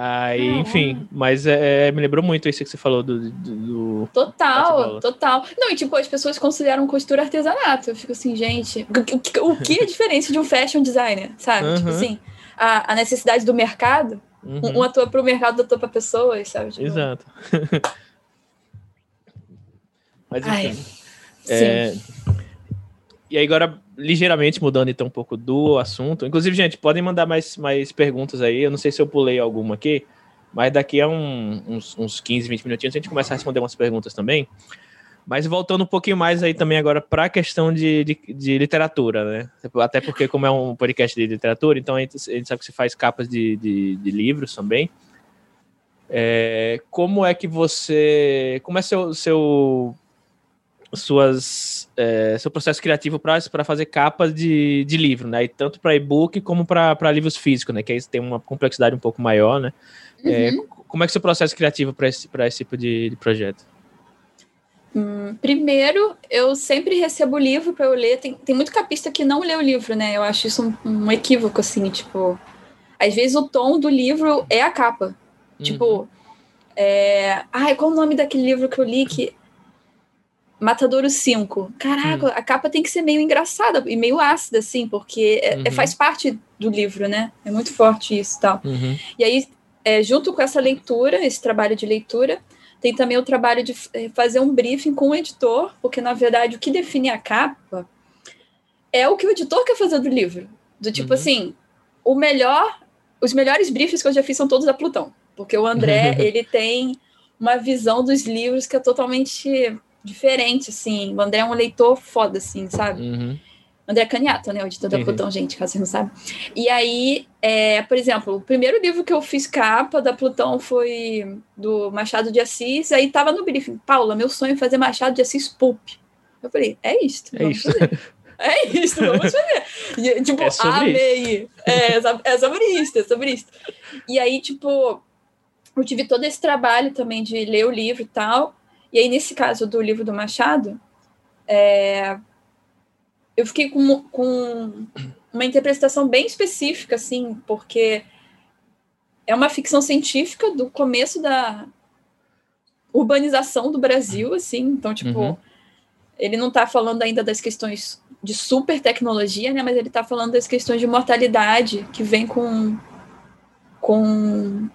Aí, ah, enfim, mas é, é, me lembrou muito isso que você falou do. do, do total, total. Não, e tipo, as pessoas consideram costura artesanato. Eu fico assim, gente, o, o que é a diferença de um fashion designer, sabe? Uhum. Tipo assim, a, a necessidade do mercado, uhum. um ator para o mercado, outro para pessoas, sabe? Tipo... Exato. mas enfim. Ai. É, e agora, ligeiramente mudando então um pouco do assunto. Inclusive, gente, podem mandar mais, mais perguntas aí. Eu não sei se eu pulei alguma aqui, mas daqui a um, uns, uns 15, 20 minutinhos a gente começa a responder umas perguntas também. Mas voltando um pouquinho mais aí também agora para a questão de, de, de, literatura, né? Até porque, como é um podcast de literatura, então a gente, a gente sabe que você faz capas de, de, de livros também. É, como é que você. Como é seu, seu suas é, seu processo criativo para fazer capas de, de livro, né? E tanto para e-book como para livros físicos, né? Que aí tem uma complexidade um pouco maior, né? É, uhum. É, como é que é o seu processo criativo para esse, esse tipo de, de projeto? Hum, primeiro, eu sempre recebo o livro para eu ler. Tem, tem muito capista que não lê o livro, né? Eu acho isso um, um equívoco, assim, tipo... Às vezes o tom do livro é a capa. Tipo, uhum. Tipo, É... Ai, qual o nome daquele livro que eu li que. Matadouro 5. Caraca, hum. a capa tem que ser meio engraçada e meio ácida, assim, porque é, é, uhum. faz parte do livro, né? É muito forte isso e tal. Uhum. E aí, é, junto com essa leitura, esse trabalho de leitura, tem também o trabalho de é, fazer um briefing com o editor, porque, na verdade, o que define a capa é o que o editor quer fazer do livro. Do tipo uhum. assim, o melhor, os melhores briefings que eu já fiz são todos da Plutão. Porque o André, ele tem uma visão dos livros que é totalmente diferente, assim. O André é um leitor foda, assim, sabe? Uhum. André Caniato, né? O editor da Plutão, gente, caso você não sabe. E aí, é, por exemplo, o primeiro livro que eu fiz capa da Plutão foi do Machado de Assis, aí tava no briefing, Paula, meu sonho é fazer Machado de Assis pulp. Eu falei, é isto. É isso. Fazer. É isso, vamos fazer. E, tipo, é amei. É, é sobre isso, é sobre isso. E aí, tipo, eu tive todo esse trabalho também de ler o livro e tal. E aí, nesse caso do livro do Machado, é, eu fiquei com, com uma interpretação bem específica, assim, porque é uma ficção científica do começo da urbanização do Brasil, assim. Então, tipo, uhum. ele não está falando ainda das questões de super tecnologia, né? Mas ele está falando das questões de mortalidade que vem com com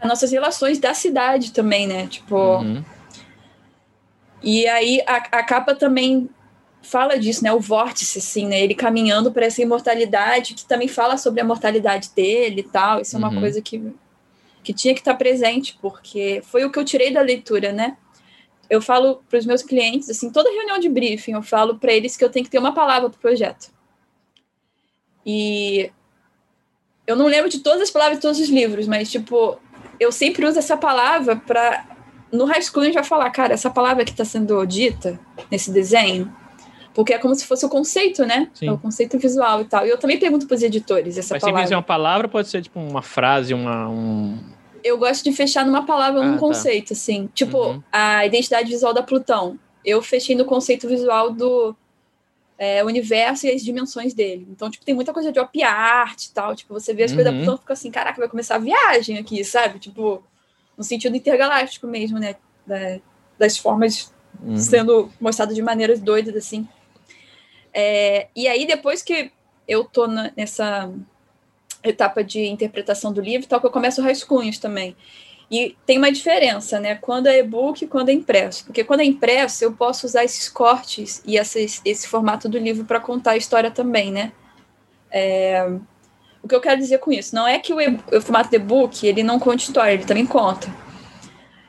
as nossas relações da cidade também, né? Tipo. Uhum. E aí a, a capa também fala disso, né? O vórtice, assim, né? Ele caminhando para essa imortalidade, que também fala sobre a mortalidade dele e tal. Isso é uma uhum. coisa que, que tinha que estar tá presente, porque foi o que eu tirei da leitura, né? eu falo para os meus clientes, assim, toda reunião de briefing, eu falo para eles que eu tenho que ter uma palavra para o projeto. E eu não lembro de todas as palavras de todos os livros, mas, tipo, eu sempre uso essa palavra para. No high school a gente vai falar, cara, essa palavra que está sendo dita nesse desenho, porque é como se fosse o conceito, né? É o conceito visual e tal. E eu também pergunto para os editores essa Mas palavra. Mas se uma palavra, pode ser tipo uma frase, uma, um, eu gosto de fechar numa palavra, ah, num tá. conceito, assim. Tipo, uhum. a identidade visual da Plutão. Eu fechei no conceito visual do é, universo e as dimensões dele. Então, tipo, tem muita coisa de op art e tal. Tipo, você vê as uhum. coisas da uhum. Plutão e fica assim, caraca, vai começar a viagem aqui, sabe? Tipo, no sentido intergaláctico mesmo, né? Da, das formas uhum. sendo mostradas de maneiras doidas, assim. É, e aí, depois que eu tô na, nessa etapa de interpretação do livro, tal que eu começo rascunhos também. E tem uma diferença, né? Quando é e-book e quando é impresso. Porque quando é impresso, eu posso usar esses cortes e esse, esse formato do livro para contar a história também, né? É... O que eu quero dizer com isso? Não é que o, o formato de e-book ele não conta história, ele também conta.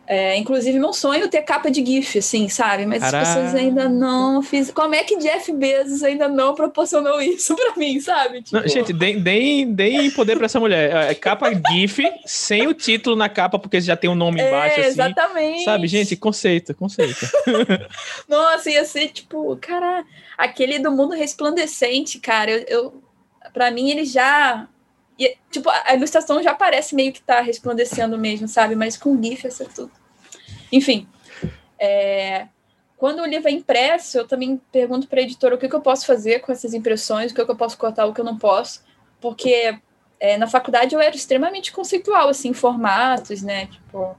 É, inclusive, meu sonho é ter capa de GIF, assim, sabe? Mas Caraca. as pessoas ainda não fiz. Como é que Jeff Bezos ainda não proporcionou isso pra mim, sabe? Tipo... Não, gente, deem, deem, deem poder pra essa mulher. É, é capa GIF, sem o título na capa, porque já tem o um nome é, embaixo, assim. Exatamente. Sabe, gente? Conceito, conceito. Nossa, ia ser, tipo, cara, aquele do mundo resplandecente, cara, eu, eu pra mim ele já e, tipo, a ilustração já parece meio que tá resplandecendo mesmo, sabe? Mas com GIF ia tudo. Enfim. É... Quando o livro é impresso, eu também pergunto para a editora o que, que, eu posso fazer com essas impressões, o que, que eu posso cortar, o que eu não posso. Porque é, na faculdade eu era extremamente conceitual, assim, formatos, né? Tipo,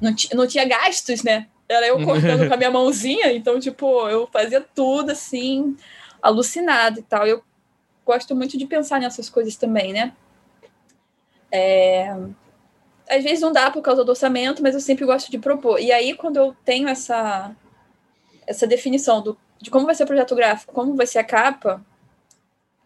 não, não tinha gastos, né? Era eu cortando com a minha mãozinha, então, tipo, eu fazia tudo assim, alucinado e tal. Eu gosto muito de pensar nessas coisas também, né? É... Às vezes não dá por causa do orçamento, mas eu sempre gosto de propor. E aí, quando eu tenho essa, essa definição do, de como vai ser o projeto gráfico, como vai ser a capa,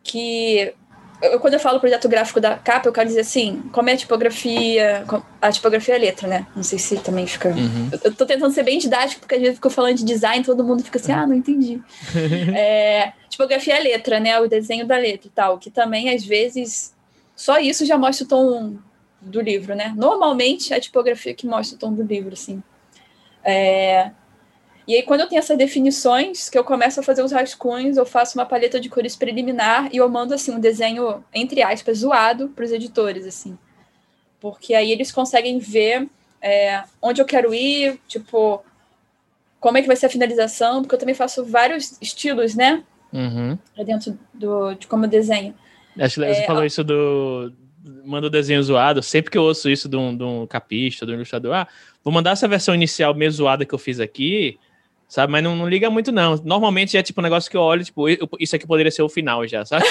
que eu, quando eu falo projeto gráfico da capa, eu quero dizer assim, como é a tipografia, a tipografia é a letra, né? Não sei se também fica. Uhum. Eu, eu tô tentando ser bem didático, porque às vezes fico falando de design, todo mundo fica assim, ah, não entendi. é, tipografia é a letra, né? O desenho da letra e tal, que também às vezes só isso já mostra o tom do livro, né? Normalmente é a tipografia que mostra o tom do livro, assim. É, e aí, quando eu tenho essas definições, que eu começo a fazer os rascunhos, eu faço uma paleta de cores preliminar e eu mando, assim, um desenho, entre aspas, zoado para os editores, assim. Porque aí eles conseguem ver é, onde eu quero ir, tipo, como é que vai ser a finalização, porque eu também faço vários estilos, né? Uhum. Dentro do, de como eu desenho. Acho que é, você falou isso do, manda o desenho zoado, sempre que eu ouço isso de um, de um capista, de um ilustrador, ah, vou mandar essa versão inicial meio zoada que eu fiz aqui, sabe? Mas não, não, liga muito, não. Normalmente é tipo um negócio que eu olho, tipo, isso aqui poderia ser o final já, sabe?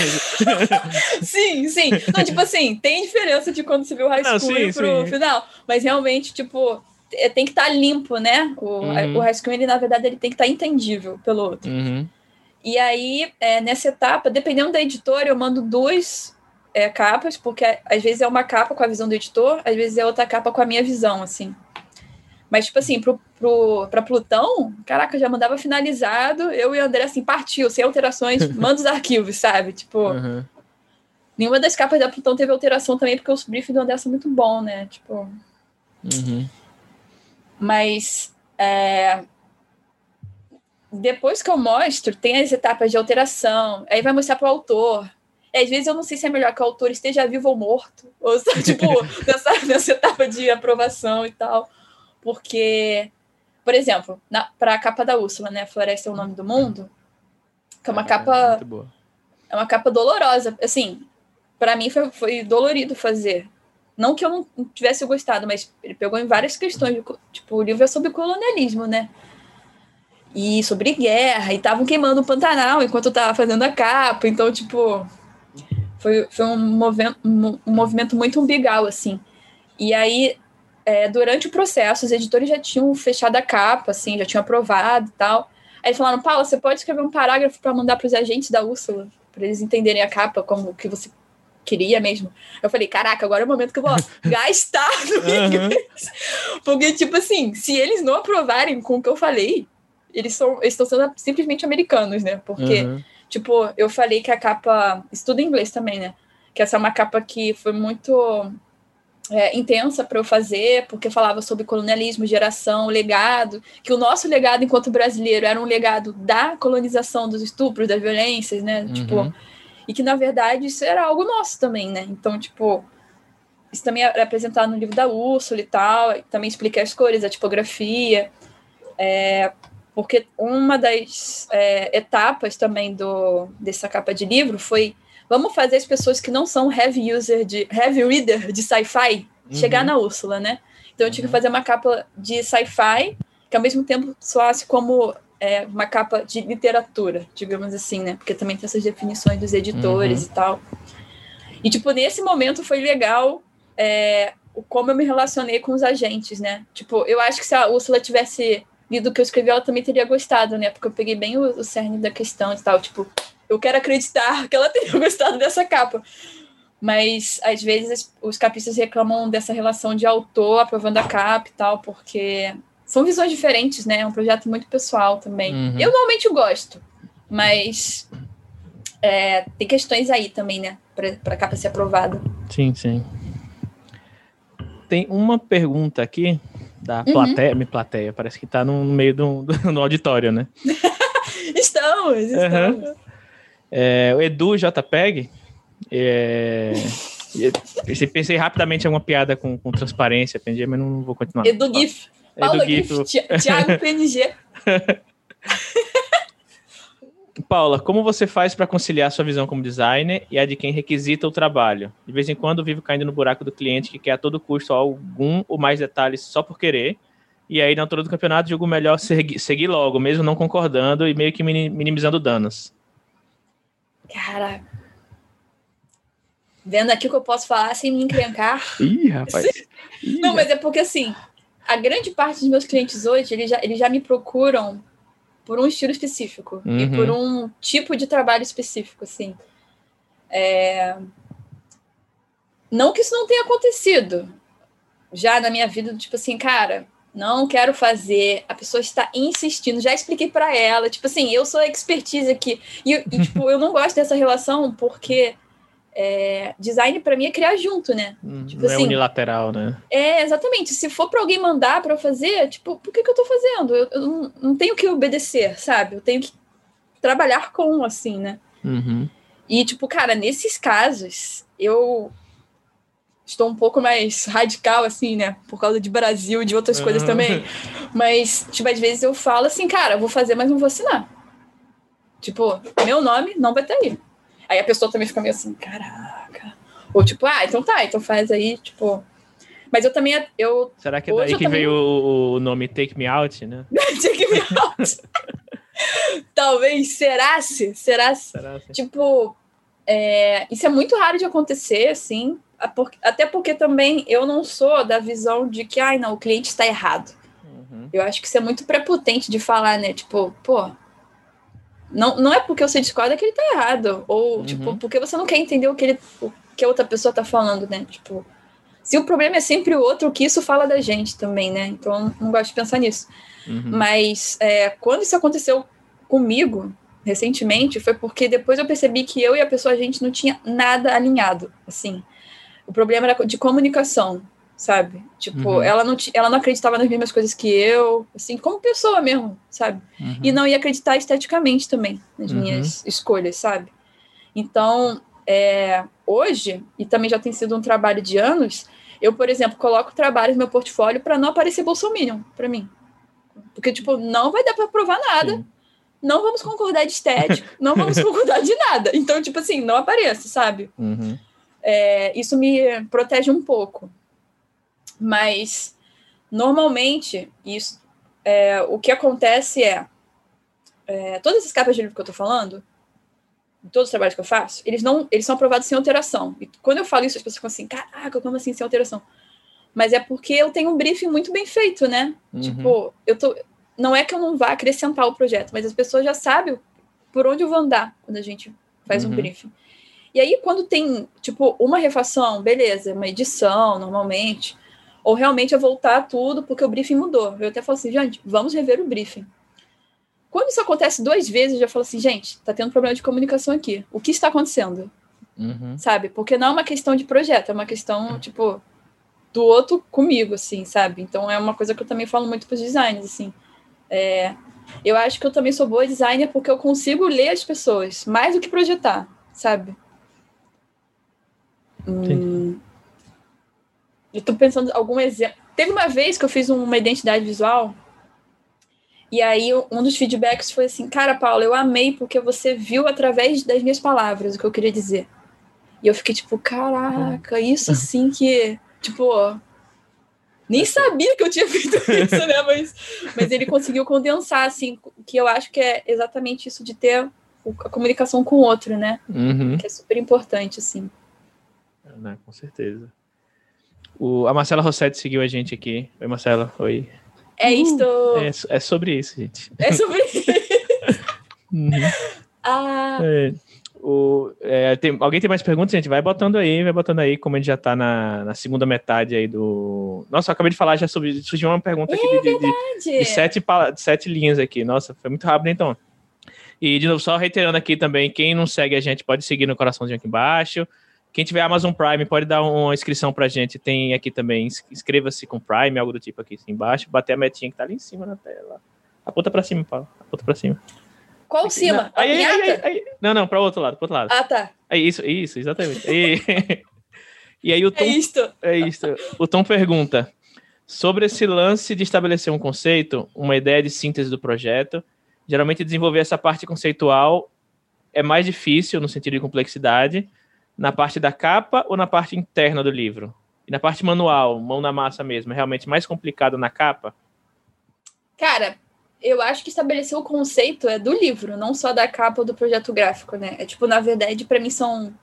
sim, sim. Não, tipo assim, tem diferença de quando você vê o high school não, sim, pro sim. final. Mas realmente, tipo, é, tem que estar tá limpo, né? O, uhum. o high school, ele, na verdade, ele tem que estar tá entendível pelo outro. Uhum. E aí, é, nessa etapa, dependendo da editora, eu mando duas é, capas, porque às vezes é uma capa com a visão do editor, às vezes é outra capa com a minha visão, assim. Mas, tipo assim, pro, pro, pra Plutão, caraca, já mandava finalizado, eu e o André, assim, partiu, sem alterações, manda os arquivos, sabe? Tipo, uhum. nenhuma das capas da Plutão teve alteração também, porque os briefings do André são muito bons, né? Tipo. Uhum. Mas, é, depois que eu mostro, tem as etapas de alteração, aí vai mostrar para o autor. E às vezes eu não sei se é melhor que o autor esteja vivo ou morto, ou tipo, nessa, nessa etapa de aprovação e tal. Porque, por exemplo, para a capa da Úrsula, né? Floresta é o nome do mundo, que é uma é, capa. É uma capa dolorosa. Assim, para mim foi, foi dolorido fazer. Não que eu não tivesse gostado, mas ele pegou em várias questões. Tipo, o livro é sobre colonialismo, né? e sobre guerra, e estavam queimando o Pantanal enquanto eu estava fazendo a capa. Então, tipo, foi, foi um, movimento, um, um movimento muito umbigal, assim. E aí, é, durante o processo, os editores já tinham fechado a capa, assim, já tinham aprovado e tal. Aí eles falaram, Paula, você pode escrever um parágrafo para mandar para os agentes da Úrsula, para eles entenderem a capa como que você queria mesmo. Eu falei, caraca, agora é o momento que eu vou gastar no uhum. inglês. Porque, tipo assim, se eles não aprovarem com o que eu falei, eles, são, estão sendo simplesmente americanos, né? Porque, uhum. tipo, eu falei que a capa. Estudo inglês também, né? Que essa é uma capa que foi muito é, intensa para eu fazer, porque falava sobre colonialismo, geração, legado, que o nosso legado enquanto brasileiro era um legado da colonização, dos estupros, das violências, né? Uhum. Tipo, e que na verdade isso era algo nosso também, né? Então, tipo, isso também é apresentado no livro da Úrsula e tal, também explica as cores, a tipografia. É, porque uma das é, etapas também do, dessa capa de livro foi vamos fazer as pessoas que não são heavy user de heavy reader de sci-fi uhum. chegar na Úrsula, né? Então eu tive que uhum. fazer uma capa de sci-fi que ao mesmo tempo soasse como é, uma capa de literatura, digamos assim, né? Porque também tem essas definições dos editores uhum. e tal. E tipo nesse momento foi legal é, como eu me relacionei com os agentes, né? Tipo eu acho que se a Úrsula tivesse lido o que eu escrevi, ela também teria gostado, né? Porque eu peguei bem o, o cerne da questão e tal. Tipo, eu quero acreditar que ela teria gostado dessa capa. Mas, às vezes, os capistas reclamam dessa relação de autor aprovando a capa e tal, porque são visões diferentes, né? É um projeto muito pessoal também. Uhum. Eu normalmente gosto, mas é, tem questões aí também, né? Para a capa ser aprovada. Sim, sim. Tem uma pergunta aqui da uhum. plateia, me plateia, parece que tá no meio do, do no auditório, né? estamos, estamos. Uhum. É, o Edu JPEG, é, pensei, pensei rapidamente em uma piada com, com transparência, PNG, mas não vou continuar. Edu GIF. Paulo Edu GIF. GIF. Thiago PNG. Paula, como você faz para conciliar sua visão como designer e a de quem requisita o trabalho? De vez em quando vivo caindo no buraco do cliente que quer a todo custo algum ou mais detalhes só por querer. E aí, na altura do campeonato, julgo melhor seguir logo, mesmo não concordando e meio que minimizando danos. Cara. Vendo aqui o que eu posso falar sem me encrencar. Ih, rapaz. Ih, não, mas é porque assim, a grande parte dos meus clientes hoje, eles já, eles já me procuram por um estilo específico uhum. e por um tipo de trabalho específico, assim. É... Não que isso não tenha acontecido já na minha vida, tipo assim, cara, não quero fazer, a pessoa está insistindo, já expliquei para ela, tipo assim, eu sou expertise aqui. E, e tipo, eu não gosto dessa relação porque é, design para mim é criar junto, né? Hum, tipo não é assim, é unilateral, né? É, exatamente. Se for para alguém mandar para eu fazer, tipo, por que, que eu tô fazendo? Eu, eu não, não, tenho que obedecer, sabe? Eu tenho que trabalhar com, assim, né? Uhum. E, tipo, cara, nesses casos, eu estou um pouco mais radical, assim, né? Por causa de Brasil e de outras uhum. coisas também. Mas, tipo, às vezes eu falo assim, cara, vou fazer, mas não vou assinar. Tipo, meu nome não vai estar aí. Aí a pessoa também fica meio assim, caraca, Ou tipo, ah, então tá, então faz aí, tipo. Mas eu também. Eu, Será que é daí que também... veio o, o, nome Take Me Out, né? Take Me Out. Talvez, será-se? Será-se? Será tipo, é, isso é muito raro de acontecer, assim. Até porque também eu não sou da visão de que, ai, não, o cliente está errado. Uhum. Eu acho que isso é muito prepotente de falar, né? Tipo, pô, não, não é porque você discorda que ele tá errado. Ou, uhum. tipo, porque você não quer entender o que, ele, o que a outra pessoa tá falando, né? Tipo, se o problema é sempre o outro, o que isso fala da gente também, né? Então, não gosto de pensar nisso. Uhum. Mas é, quando isso aconteceu comigo, recentemente, foi porque depois eu percebi que eu e a pessoa, a gente não tinha nada alinhado, assim. O problema era de comunicação, sabe? Tipo, uhum. ela, não ela não acreditava nas mesmas coisas que eu, assim, como pessoa mesmo, sabe? Uhum. E não ia acreditar esteticamente também nas uhum. minhas escolhas, sabe? Então, é, hoje, e também já tem sido um trabalho de anos, eu, por exemplo, coloco trabalhos no meu portfólio para não aparecer Bolsominion para mim. Porque, tipo, não vai dar para provar nada. Sim. Não vamos concordar de estética, não vamos concordar de nada. Então, tipo assim, não apareça, sabe? Uhum. É, isso me protege um pouco. Mas, normalmente, isso, é, o que acontece é, é, todas essas capas de livro que eu tô falando, todos os trabalhos que eu faço, eles não, eles são aprovados sem alteração. E quando eu falo isso, as pessoas ficam assim, caraca, como assim sem alteração? Mas é porque eu tenho um briefing muito bem feito, né? Uhum. Tipo, eu tô. Não é que eu não vá acrescentar o projeto, mas as pessoas já sabem por onde eu vou andar quando a gente faz uhum. um briefing. E aí, quando tem, tipo, uma refação, beleza, uma edição, normalmente, ou realmente é voltar tudo porque o briefing mudou. Eu até falo assim, gente, vamos rever o briefing. Quando isso acontece duas vezes, eu já falo assim, gente, tá tendo problema de comunicação aqui. O que está acontecendo? Uhum. Sabe? Porque não é uma questão de projeto, é uma questão, tipo, do outro comigo, assim, sabe? Então é uma coisa que eu também falo muito para os designers, assim. É, eu acho que eu também sou boa designer porque eu consigo ler as pessoas, mais do que projetar, sabe? Hum, eu tô pensando algum exemplo. Teve uma vez que eu fiz uma identidade visual e aí um dos feedbacks foi assim, cara, Paula, eu amei porque você viu através das minhas palavras o que eu queria dizer. E eu fiquei tipo, caraca, isso sim que Tipo, nem sabia que eu tinha feito isso, né? Mas, mas ele conseguiu condensar, assim, que eu acho que é exatamente isso de ter a comunicação com o outro, né? Uhum. Que é super importante, assim. Não, com certeza. O, a Marcela Rossetti seguiu a gente aqui. Oi, Marcela. Oi. É isto. É, é sobre isso, gente. É sobre isso. uhum. Ah. É. O, é, tem, alguém tem mais perguntas, gente? Vai botando aí, vai botando aí, como a gente já tá na, na segunda metade aí do. Nossa, eu acabei de falar já sobre. Surgiu uma pergunta aqui de, de, de, de, sete, de sete linhas aqui. Nossa, foi muito rápido então. E, de novo, só reiterando aqui também, quem não segue a gente pode seguir no coraçãozinho aqui embaixo. Quem tiver Amazon Prime pode dar uma inscrição pra gente. Tem aqui também, inscreva-se com Prime, algo do tipo aqui embaixo. Bater a metinha que tá ali em cima na tela. Aponta pra cima, Paulo. Aponta pra cima. Qual cima? Não, aí, aí, aí, não, não, para o outro lado, para outro lado. Ah, tá. É isso, isso, exatamente. E, e aí o Tom. É isto. É isto. O Tom pergunta sobre esse lance de estabelecer um conceito, uma ideia de síntese do projeto. Geralmente desenvolver essa parte conceitual é mais difícil no sentido de complexidade na parte da capa ou na parte interna do livro. E na parte manual, mão na massa mesmo, é realmente mais complicado na capa? Cara, eu acho que estabelecer o conceito é do livro, não só da capa ou do projeto gráfico, né? É tipo, na verdade, para mim são.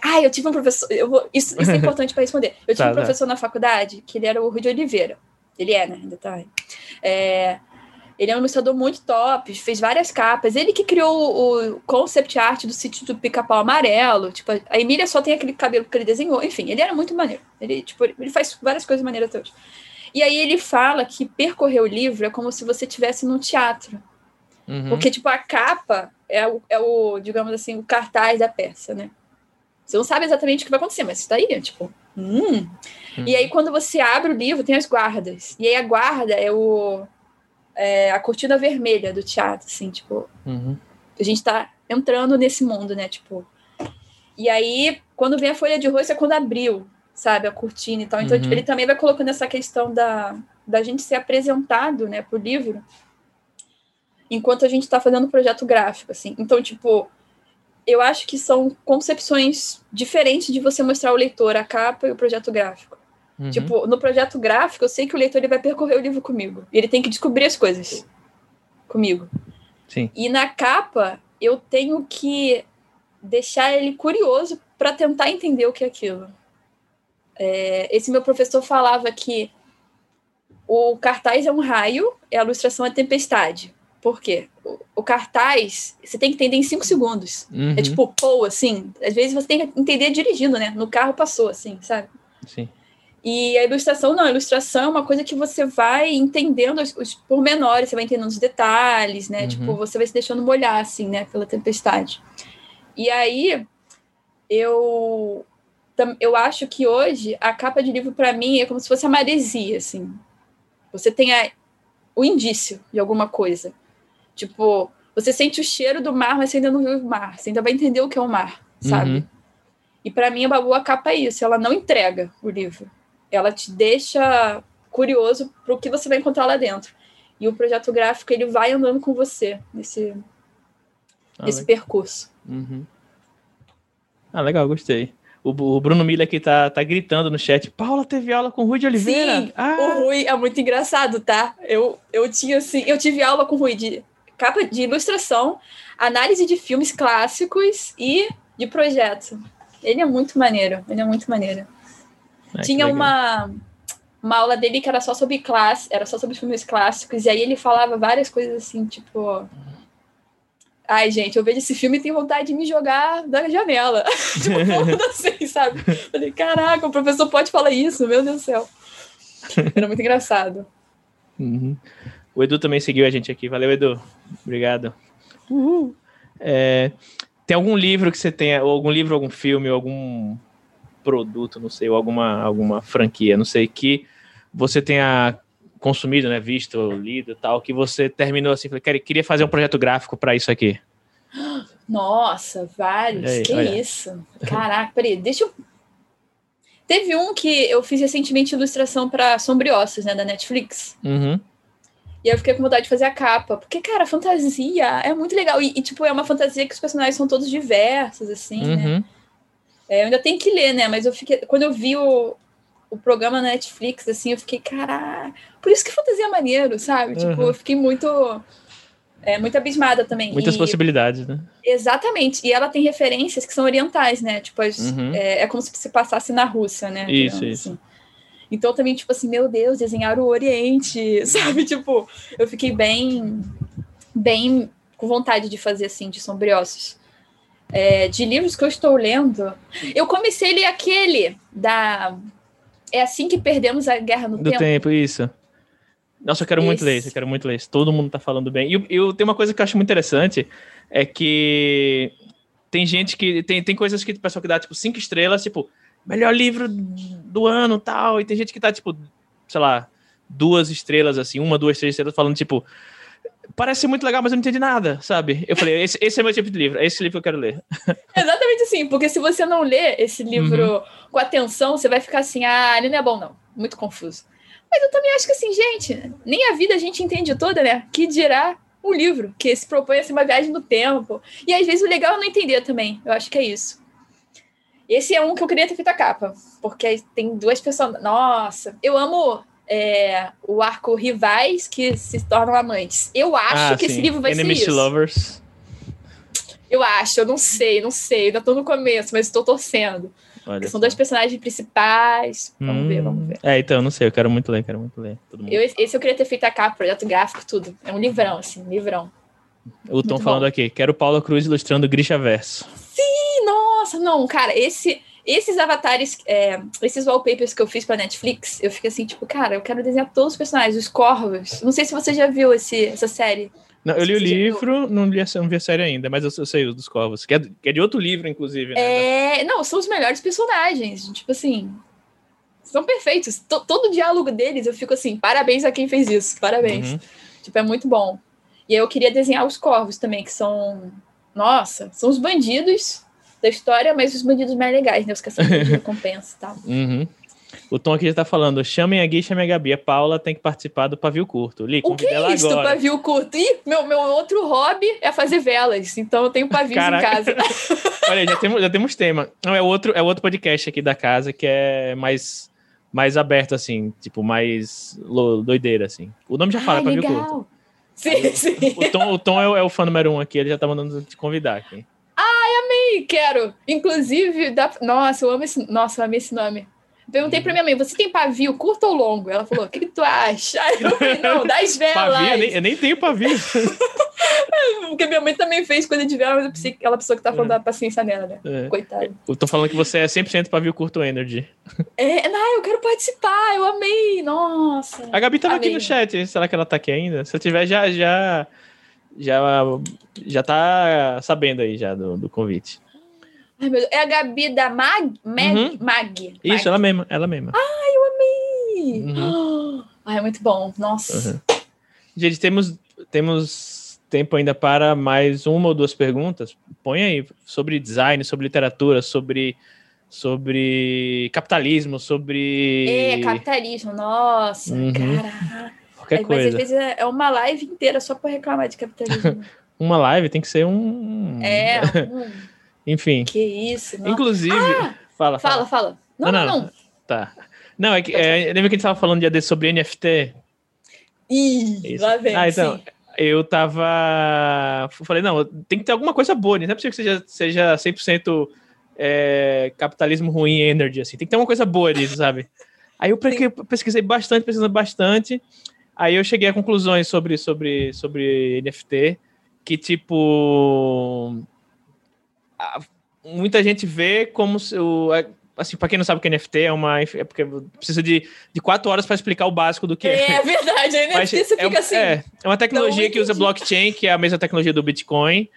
Ah, eu tive um professor. Eu vou... isso, isso é importante para responder. Eu tive tá, um professor tá. na faculdade que ele era o Rui de Oliveira. Ele é, né? Ainda tá. É... Ele é um ilustrador muito top, fez várias capas. Ele que criou o concept art do sítio do pica-pau amarelo. Tipo, a Emília só tem aquele cabelo que ele desenhou. Enfim, ele era muito maneiro. Ele, tipo, ele faz várias coisas maneiras até hoje. E aí ele fala que percorrer o livro é como se você estivesse num teatro. Uhum. Porque, tipo, a capa é o, é o, digamos assim, o cartaz da peça, né? Você não sabe exatamente o que vai acontecer, mas está aí, tipo. Hum. Uhum. E aí, quando você abre o livro, tem as guardas. E aí a guarda é o. É a cortina vermelha do teatro, assim, tipo. Uhum. A gente está entrando nesse mundo, né? Tipo. E aí, quando vem a folha de rosto, é quando abriu sabe, a cortina e tal. Então, uhum. ele também vai colocando essa questão da, da gente ser apresentado, né, por livro, enquanto a gente está fazendo o projeto gráfico, assim. Então, tipo, eu acho que são concepções diferentes de você mostrar ao leitor a capa e o projeto gráfico. Uhum. Tipo, no projeto gráfico, eu sei que o leitor ele vai percorrer o livro comigo. E ele tem que descobrir as coisas comigo. Sim. E na capa, eu tenho que deixar ele curioso para tentar entender o que é aquilo. É, esse meu professor falava que o cartaz é um raio e a ilustração é tempestade. Por quê? O, o cartaz, você tem que entender em cinco segundos. Uhum. É tipo, pô, assim. Às vezes você tem que entender dirigindo, né? No carro passou, assim, sabe? Sim. E a ilustração, não. A ilustração é uma coisa que você vai entendendo os, os pormenores, você vai entendendo os detalhes, né? Uhum. Tipo, você vai se deixando molhar, assim, né? Pela tempestade. E aí, eu eu acho que hoje a capa de livro para mim é como se fosse a maresia, assim. Você tem a, o indício de alguma coisa. Tipo, você sente o cheiro do mar, mas você ainda não viu o mar. Você ainda vai entender o que é o mar, sabe? Uhum. E para mim, a Babu, a capa é isso. Ela não entrega o livro. Ela te deixa curioso para o que você vai encontrar lá dentro. E o projeto gráfico, ele vai andando com você nesse, Ah, nesse legal. percurso. Uhum. Ah, legal, gostei. O, o Bruno Miller aqui tá, tá gritando no chat. Paula teve aula com o Rui de Oliveira. Sim, ah, o Rui é muito engraçado, tá? Eu, eu tinha assim, eu tive aula com o Rui de capa de ilustração, análise de filmes clássicos e de projeto. Ele é muito maneiro, ele é muito maneiro. Que tinha uma uma aula dele que era só sobre classe, era só sobre filmes clássicos e aí ele falava várias coisas assim, tipo Ai, gente, eu vejo esse filme e tenho vontade de me jogar da janela. tipo, falando assim, sabe? Falei, caraca, o professor pode falar isso, meu Deus do céu. Era muito engraçado. Uhum. O Edu também seguiu a gente aqui. Valeu, Edu. Obrigado. Uhul. É, tem algum livro que você tenha, ou algum livro, algum filme, ou algum produto, não sei, ou alguma, alguma franquia, não sei, que você tenha consumido, né, visto, lido e tal, que você terminou assim, "Queria- fazer um projeto gráfico para isso aqui. Nossa, vários. Aí, que olha. isso? Caraca, peraí, deixa eu. Teve um que eu fiz recentemente ilustração para Sombriossos, né, da Netflix. Uhum. E eu fiquei com vontade de fazer a capa. Porque, cara, fantasia é muito legal. E, e, tipo, é uma fantasia que os personagens são todos diversos, assim, né? É, eu ainda tenho que ler, né? Mas eu fiquei. Quando eu vi o, o programa na Netflix, assim, eu fiquei, caralho. Por isso que fantasia é maneiro, sabe? Tipo, Uhum. eu fiquei muito. É, muito abismada também. Muitas E- possibilidades, né? Exatamente. E ela tem referências que são orientais, né? Tipo, as- Uhum. é, é como se se passasse na Rússia, né? Isso, digamos isso. assim. Então também, tipo assim, meu Deus, desenhar o Oriente, sabe? Tipo, eu fiquei bem, bem com vontade de fazer assim, de sombriossos. É, de livros que eu estou lendo, eu comecei a ler aquele da. É assim que perdemos a guerra no Do tempo. tempo, isso. Nossa, eu quero muito ler isso, eu quero muito ler isso. Todo mundo tá falando bem. E eu, eu tem uma coisa que eu acho muito interessante, é que tem gente que. Tem, tem coisas que o pessoal que dá, tipo, cinco estrelas, tipo, melhor livro do ano tal. E tem gente que tá, tipo, sei lá, duas estrelas, assim, uma, duas, três estrelas, falando, tipo. Parece muito legal, mas eu não entendi nada, sabe? Eu falei, esse, esse é meu tipo de livro, é esse livro que eu quero ler. Exatamente assim, porque se você não lê esse livro Uhum. com atenção, você vai ficar assim, ah, ele não é bom, não. Muito confuso. Mas eu também acho que assim, gente, nem a vida a gente entende toda, né? Que dirá um livro que se propõe a ser uma viagem no tempo. E às vezes o legal é não entender também. Eu acho que é isso. Esse é um que eu queria ter feito a capa, porque tem duas pessoas. Nossa, eu amo é, o arco rivais que se tornam amantes. Eu acho que esse livro vai Ah, Enemies ser isso. Lovers. Eu acho, eu não sei, não sei. Ainda tô no começo, mas estou torcendo. São dois personagens principais. Vamos ver, Hum. vamos ver. É, então, eu não sei, eu quero muito ler, quero muito ler. Eu, esse eu queria ter feito a capa, projeto gráfico, tudo. É um livrão, assim, um livrão. O Tom muito falando bom. aqui, quero Paula Cruz ilustrando Grisha Verso. Ih, nossa, não, cara, esse, esses avatares, é, esses wallpapers que eu fiz pra Netflix, eu fico assim, tipo, cara, eu quero desenhar todos os personagens, os corvos. Não sei se você já viu esse, essa série. Não, eu li o livro, não li a, não vi a série ainda, mas eu, eu sei os dos Corvos, que é, que é de outro livro, inclusive, né? É, não, são os melhores personagens. Tipo assim, são perfeitos. To- todo o diálogo deles, eu fico assim, parabéns a quem fez isso, parabéns. Uhum. Tipo, é muito bom. E aí eu queria desenhar os corvos também, que são. Nossa, são os bandidos da história, mas os bandidos mais legais, né? Os caçadores de recompensa e tal. Uhum. O Tom aqui já tá falando, chamem a Gui, chamem a Gabi. A Paula tem que participar do pavio curto. Li, o que é isso do pavio curto? Ih, meu, meu outro hobby é fazer velas, então eu tenho pavios em casa. Olha, já temos, já temos tema. Não, é outro, é outro podcast aqui da casa que é mais, mais aberto, assim, tipo, mais doideira, assim. O nome já fala, Ai, pavio legal. curto. Sim, sim. O, Tom, o Tom é, o, é o fã número um aqui, ele já tá mandando te convidar aqui. Amei, quero. Inclusive, da... nossa, eu amo esse, nossa, eu amei esse nome. Perguntei pra minha mãe, você tem pavio curto ou longo? Ela falou, o que, que tu acha? Eu falei, não, das velas. Pavio? Eu nem, eu nem tenho pavio. Porque minha mãe também fez coisa de vela, mas eu pensei que aquela pessoa que tá falando é. da paciência dela, né? É. Coitada. Eu tô falando que você é 100% pavio curto energy. É, não, eu quero participar, eu amei, nossa. A Gabi tava amei. aqui no chat, será que ela tá aqui ainda? Se eu tiver, já, já, já, já tá sabendo aí já do, do convite. Ai, meu Deus. É a Gabi da Mag? Mag? Uhum. Mag. Isso, Mag. ela mesma, ela mesma. Ai, eu amei! Uhum. Ai, é muito bom, nossa. Uhum. Gente, temos, temos tempo ainda para mais uma ou duas perguntas. Põe aí sobre design, sobre literatura, sobre, sobre capitalismo, sobre... É, capitalismo, nossa, uhum. caraca. Qualquer é, coisa. Mas às vezes é uma live inteira só para reclamar de capitalismo. uma live tem que ser um... É, um... Enfim. Que isso. Nossa. Inclusive. Ah, fala, fala, fala. Não, não, não. não. Tá. Não, é que. É, lembra que a gente tava falando dia desse sobre NFT? Ih, isso. lá vem. Ah, então. Sim. Eu tava. Falei, não, tem que ter alguma coisa boa, né? Não é possível que seja, seja 100% é, capitalismo ruim energy, assim. Tem que ter uma coisa boa nisso, sabe? Aí eu pesquisei bastante, pesquisando bastante. Aí eu cheguei a conclusões sobre, sobre, sobre NFT, que tipo muita gente vê como se o, assim, para quem não sabe o que é NFT é uma é porque precisa de, de quatro horas para explicar o básico do que é. É verdade, a NFT Mas você é, fica assim. É, é uma tecnologia que usa blockchain, que é a mesma tecnologia do Bitcoin,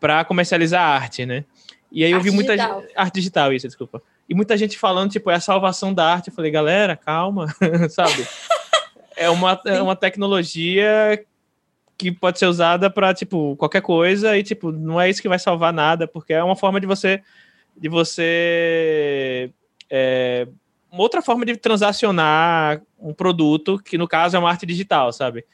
para comercializar arte, né? E aí eu vi muita digital. gente, arte digital, isso, desculpa. E muita gente falando, tipo, é a salvação da arte. Eu falei, galera, calma, sabe? É uma, é uma tecnologia que pode ser usada para tipo qualquer coisa e tipo não é isso que vai salvar nada porque é uma forma de você de você é, uma outra forma de transacionar um produto que no caso é uma arte digital sabe?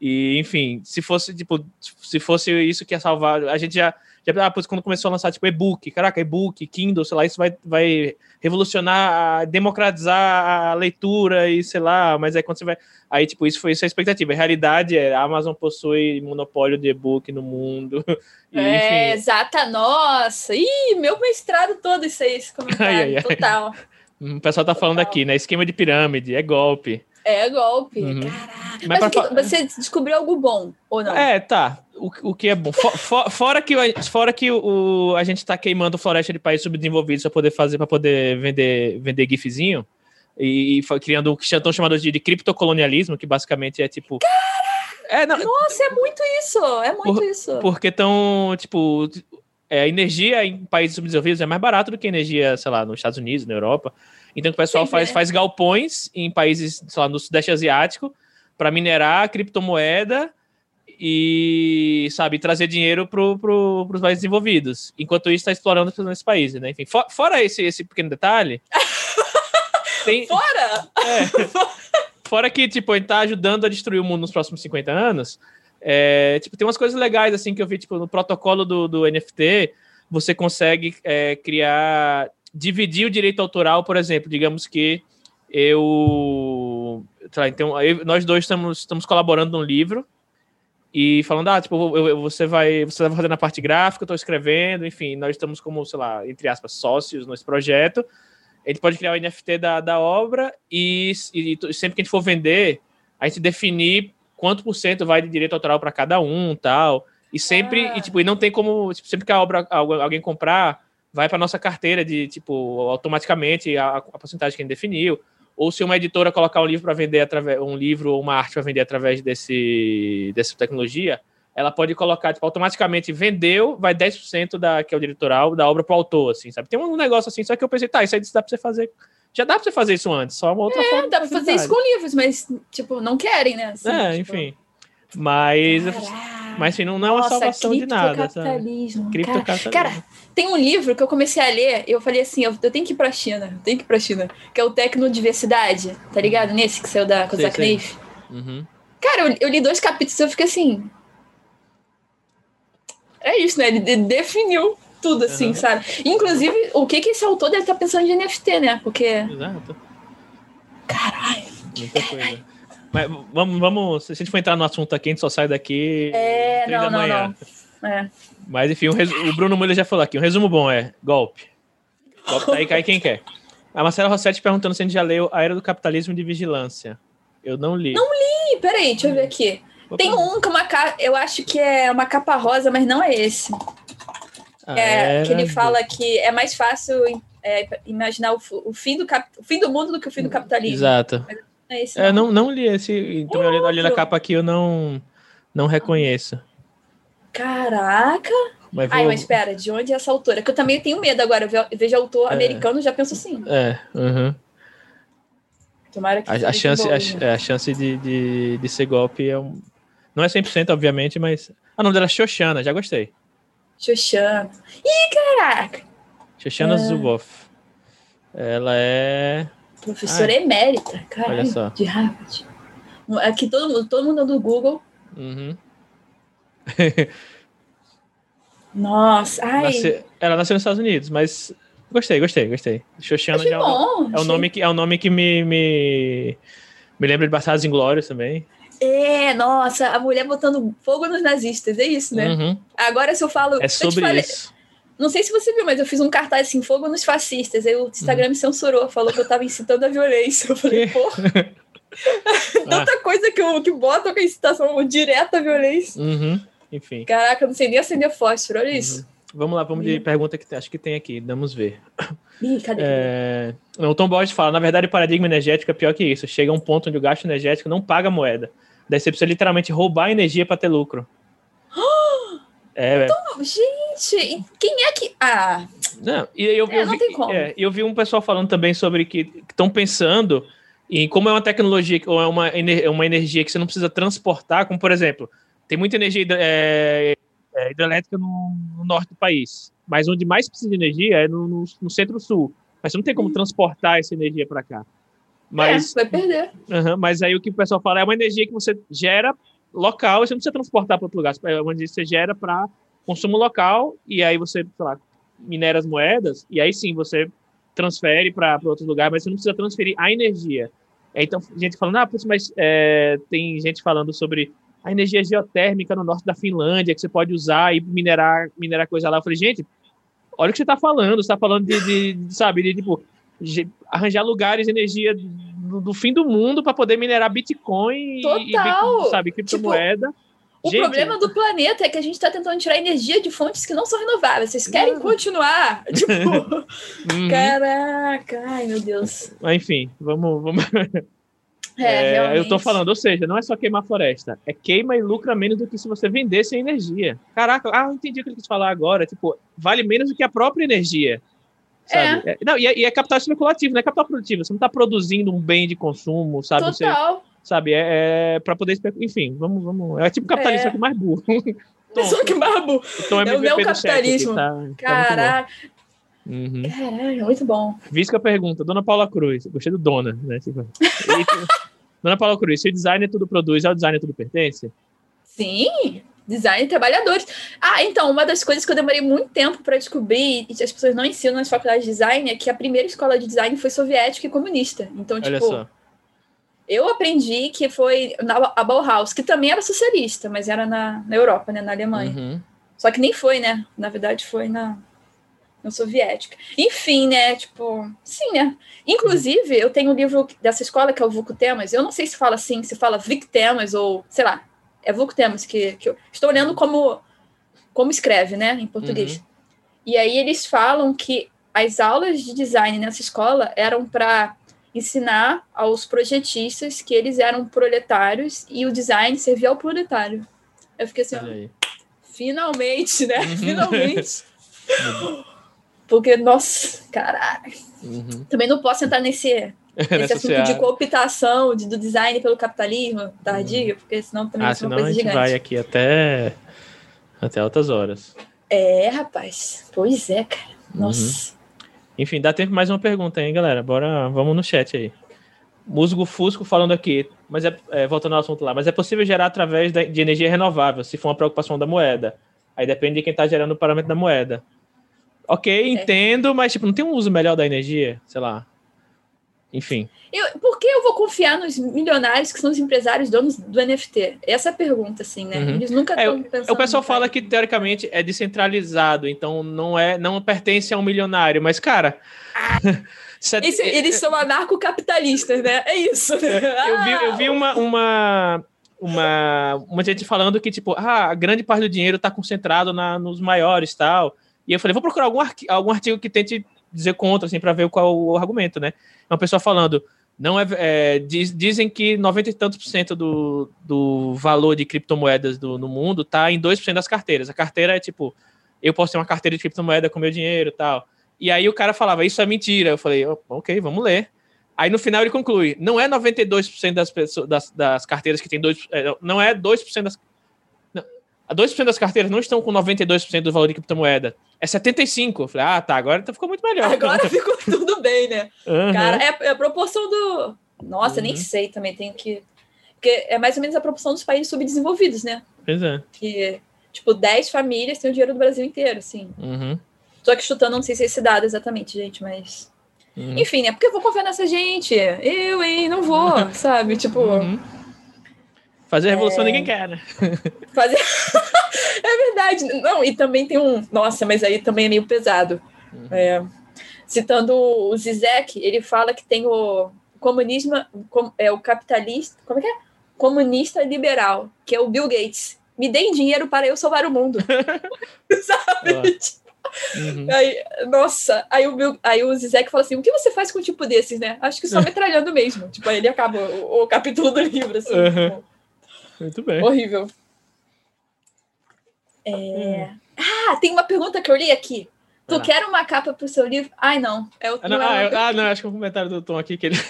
E enfim se fosse tipo se fosse isso que ia salvar a gente já já, ah, quando começou a lançar, tipo, e-book, caraca, e-book, Kindle, sei lá, isso vai, vai revolucionar, democratizar a leitura e sei lá, mas aí quando você vai. Aí, tipo, isso foi isso a expectativa. A realidade é a Amazon possui monopólio de e-book no mundo. E, é, exata, nossa! Ih, meu mestrado todo isso aí, esse comentário, ai, ai, ai. total. O pessoal tá falando aqui, né? Esquema de pirâmide, é golpe. É golpe, uhum. caraca. Mas, Mas pra... você descobriu algo bom, ou não? É, tá. O, o que é bom. For, for, fora que, fora que o, a gente tá queimando floresta de países subdesenvolvidos para poder fazer, para poder vender, vender gifzinho. E, e criando o que estão chamando de, de criptocolonialismo, que basicamente é tipo. É, não, Nossa, é muito isso! É muito por, isso. Porque estão, tipo, é, a energia em países subdesenvolvidos é mais barato do que energia, sei lá, nos Estados Unidos, na Europa. Então o pessoal faz, é. faz galpões em países, sei lá, no Sudeste Asiático para minerar criptomoeda e, sabe, trazer dinheiro para pro, os países desenvolvidos. Enquanto isso, está explorando esses países, né? Enfim, for, fora esse, esse pequeno detalhe... tem, fora? É, fora que, tipo, a gente tá ajudando a destruir o mundo nos próximos 50 anos, é, tipo, tem umas coisas legais, assim, que eu vi, tipo, no protocolo do, do NFT, você consegue é, criar dividir o direito autoral, por exemplo, digamos que eu. Lá, então, eu, nós dois estamos, estamos colaborando num livro e falando, ah, tipo, eu, eu, você vai você vai fazendo a parte gráfica, eu estou escrevendo, enfim, nós estamos como, sei lá, entre aspas, sócios nesse projeto. A gente pode criar o NFT da, da obra e, e sempre que a gente for vender, a gente definir quanto por cento vai de direito autoral para cada um tal. E sempre, ah. e, tipo, e não tem como, tipo, sempre que a obra alguém comprar, vai para nossa carteira de tipo automaticamente a, a porcentagem que a gente definiu. Ou se uma editora colocar um livro para vender através um livro ou uma arte para vender através desse dessa tecnologia, ela pode colocar tipo, automaticamente vendeu, vai 10% da que é o diretoral da obra para o autor, assim, sabe? Tem um negócio assim, só que eu pensei, tá, isso aí dá para você fazer já dá para você fazer isso antes, só uma outra é, forma. dá para fazer isso com livros, mas, tipo, não querem, né? Assim, é, tipo... enfim. Mas. Caraca. Mas assim, não, não é uma salvação de nada. sabe? criptocapitalismo. Cara, Criptocapitalismo. Cara, tem um livro que eu comecei a ler e eu falei assim, eu, eu tenho que ir pra China, eu tenho que ir pra China, que é o Tecnodiversidade, tá ligado? Nesse que saiu da Kozak. Neif. Uhum. Cara, eu, eu li dois capítulos e eu fiquei assim. É isso, né? Ele de- definiu tudo, assim, Uhum. sabe? Inclusive, o que que esse autor deve estar pensando de NFT, né? Porque. Exato. Caralho. Muita coisa. Mas vamos, vamos. Se a gente for entrar no assunto aqui, a gente só sai daqui. É, não, da não, manhã. não. É. Mas enfim, o, resu- o Bruno Mulher já falou aqui. Um resumo bom é golpe. Golpe tá aí, cai quem quer. A Marcela Rossetti perguntando se a gente já leu A Era do Capitalismo de Vigilância. Eu não li. Ih, peraí, deixa eu ver aqui. Vou Tem um que uma capa. Eu acho que é uma capa rosa, mas não é esse. A É, que ele fala que é mais fácil é, imaginar o, o fim do cap, o fim do mundo do que o fim do capitalismo. Exato. Não é esse, É, não. não, não li esse. Então, olhando ali na capa aqui, eu não, não reconheço. Caraca! Mas Ai, vou- mas espera, de onde é essa autora? Que eu também tenho medo agora. Eu ve- vejo autor É. americano já penso assim. É, uhum. Tomara que a, a chance, boa, a, é, a chance de, de, de ser golpe é um. Não é 100%, obviamente, mas. Ah, o nome dela é Xoxana, já gostei. Xoxana. Ih, caraca! Xoxana É. Zuboff. Ela é. Professora emérita, caralho, Olha só. de Harvard. Aqui todo mundo, todo mundo do Google. Uhum. Nossa, ai, Nasce- Ela nasceu nos Estados Unidos, mas. Gostei, gostei, gostei. Xoxana já é um- bom. é um achei- nome que, é um nome que me, me, me lembra de Bastardos Inglórios também. É, nossa, a mulher botando fogo nos nazistas, é isso, né? Uhum. Agora se eu falo... É sobre falei- isso. Não sei se você viu, mas eu fiz um cartaz assim, fogo nos fascistas. Aí o Instagram me censurou, falou que eu tava incitando a violência. Eu falei, porra, Ah, tanta coisa que, eu, que botam com a incitação direta à violência. uhum. Enfim. Caraca, eu não sei nem acender fósforo, olha isso. Vamos lá, vamos de pergunta que acho que tem aqui. Vamos ver. Ih, cadê? É... Não, o Tom Borges fala, na verdade, o paradigma energético é pior que isso. Chega a um ponto onde o gasto energético não paga a moeda. Daí você precisa literalmente roubar energia para ter lucro. É, é. Gente, quem é que... Ah, Não, e eu, É, eu vi, é, eu vi um pessoal falando também sobre que estão pensando em como é uma tecnologia ou é uma, ener- uma energia que você não precisa transportar, como por exemplo, tem muita energia é, é, hidrelétrica no, no norte do país, mas onde mais precisa de energia é no, no, no centro-sul. Mas você não tem como transportar essa energia para cá. Mas, é, vai perder. aham, mas aí o que o pessoal fala é uma energia que você gera local, e você não precisa transportar para outro lugar. É uma energia que você gera para consumo local, e aí você, sei lá, minera as moedas, e aí sim você transfere para outro lugar, mas você não precisa transferir a energia. É, Então, gente falando, ah, putz, mas é, tem gente falando sobre a energia geotérmica no norte da Finlândia, que você pode usar e minerar, minerar coisa lá. Eu falei, gente, olha o que você está falando, você está falando de, de- de, sabe, de tipo, arranjar lugares energia do, do fim do mundo para poder minerar Bitcoin e- e, Total! sabe, criptomoeda. O Gente, problema do planeta é que a gente tá tentando tirar energia de fontes que não são renováveis. Vocês querem continuar? Tipo, uhum. caraca, ai meu Deus. Mas, Enfim, vamos, vamos É, É, eu tô falando, ou seja, não é só queimar floresta, é queima e lucra menos do que se você vendesse a energia. Caraca, ah, eu entendi o que ele quis falar agora. Tipo, vale menos do que a própria energia. Sabe? É, não, e é, e é capital especulativo, não é capital produtivo. Você não tá produzindo um bem de consumo, sabe? Você, Total. sabe, é, é para poder especular. Enfim, vamos, vamos. É tipo capitalismo, É. mais burro. Tom, Só que barbo. Tom é o MVP do chat aqui, neocapitalismo. tá- tá muito bom. Caraca, Uhum. caralho, muito bom. Visca pergunta, Dona Paula Cruz, gostei do Dona, né? Tipo, Dona Paula Cruz, se o designer tudo produz, é o designer tudo pertence? Sim, design de trabalhadores. Ah, então, uma das coisas que eu demorei muito tempo para descobrir e as pessoas não ensinam nas faculdades de design é que a primeira escola de design foi soviética e comunista. Então, Olha tipo, só. eu aprendi que foi na, a Bauhaus, que também era socialista, mas era na, na Europa, né, na Alemanha. Uhum. Só que nem foi, né? Na verdade, foi na, na soviética. Enfim, né? Tipo, sim, né? Inclusive, eu tenho um livro dessa escola que é o Vuco Temas. Eu não sei se fala assim, se fala Vic Temas ou, sei lá, é Vuco Temas que, que eu estou olhando como, como escreve, né? Em português. E aí eles falam que as aulas de design nessa escola eram para ensinar aos projetistas que eles eram proletários e o design servia ao proletário. Eu fiquei assim, ó. Finalmente, né? Uhum. Finalmente. Porque, nossa, caralho. Uhum. Também não posso entrar nesse, Esse assunto de cooptação de, do design pelo capitalismo tardio, hum. porque senão também ah, senão uma coisa a gente gigante. vai aqui até, até altas horas. É, rapaz. Pois é, cara. Uhum. Nossa. Uhum. Enfim, dá tempo mais uma pergunta, hein, galera? Bora, vamos no chat aí. Musgo Fusco falando aqui, mas é, é, voltando ao assunto lá, mas é possível gerar através de energia renovável, se for uma preocupação da moeda. Aí depende de quem está gerando o parâmetro da moeda. Ok, é. entendo, mas tipo, não tem um uso melhor da energia? Sei lá. Enfim. Eu, por que eu vou confiar nos milionários que são os empresários donos do NFT? Essa é a pergunta, assim, né? Uhum. Eles nunca estão é, pensando. O pessoal fala que teoricamente é descentralizado, então não é, não pertence a um milionário, mas cara. Ah. Esse, eles são anarcocapitalistas, né? É isso. É, eu vi, eu vi uma, uma, uma, uma gente falando que, tipo, ah, a grande parte do dinheiro está concentrado na, nos maiores tal. E eu falei, vou procurar algum, algum artigo que tente dizer contra, assim, para ver qual o argumento, né? Uma pessoa falando, não é, é diz, dizem que 90 e tantos por cento do, do valor de criptomoedas do, no mundo está em 2% das carteiras. A carteira é tipo, eu posso ter uma carteira de criptomoeda com meu dinheiro tal. E aí o cara falava, isso é mentira. Eu falei, ok, vamos ler. Aí no final ele conclui, não é 92% das, pessoas, das, das carteiras que tem 2%, é, não é 2% das... Não, 2% das carteiras não estão com 92% do valor de criptomoeda. É 75%. Eu falei, ah, tá, agora então ficou muito melhor. Agora ficou tudo bem, né? Uhum. Cara, é, é, a proporção do... Nossa, uhum. nem sei também, tenho que... Porque é mais ou menos a proporção dos países subdesenvolvidos, né? Pois é. Que, tipo, 10 famílias têm o dinheiro do Brasil inteiro, assim. Uhum. Tô aqui chutando, não sei se é esse dado exatamente, gente, mas. Uhum. Enfim, é porque eu vou confiar nessa gente. Eu, hein, não vou, sabe? Tipo. Fazer revolução é... ninguém quer, né? Fazer. é verdade. Não, e também tem um. Nossa, mas aí também é meio pesado. Uhum. É... Citando o Zizek, ele fala que tem o comunismo, é o capitalista. Como é que é? Comunista liberal, que é o Bill Gates. Me deem dinheiro para eu salvar o mundo. Sabe? Uhum. Aí, nossa, aí o, aí o Zizek fala assim: o que você faz com um tipo desses, né? Acho que só metralhando mesmo. tipo, aí ele acaba o, o capítulo do livro, assim. Uhum. Tipo, Muito bem. Horrível. É... Hum. Ah, tem uma pergunta que eu li aqui. Tu ah. quer uma capa pro seu livro? Ai, não. É o, ah, não, é ah, não, acho que é um comentário do Tom aqui que ele.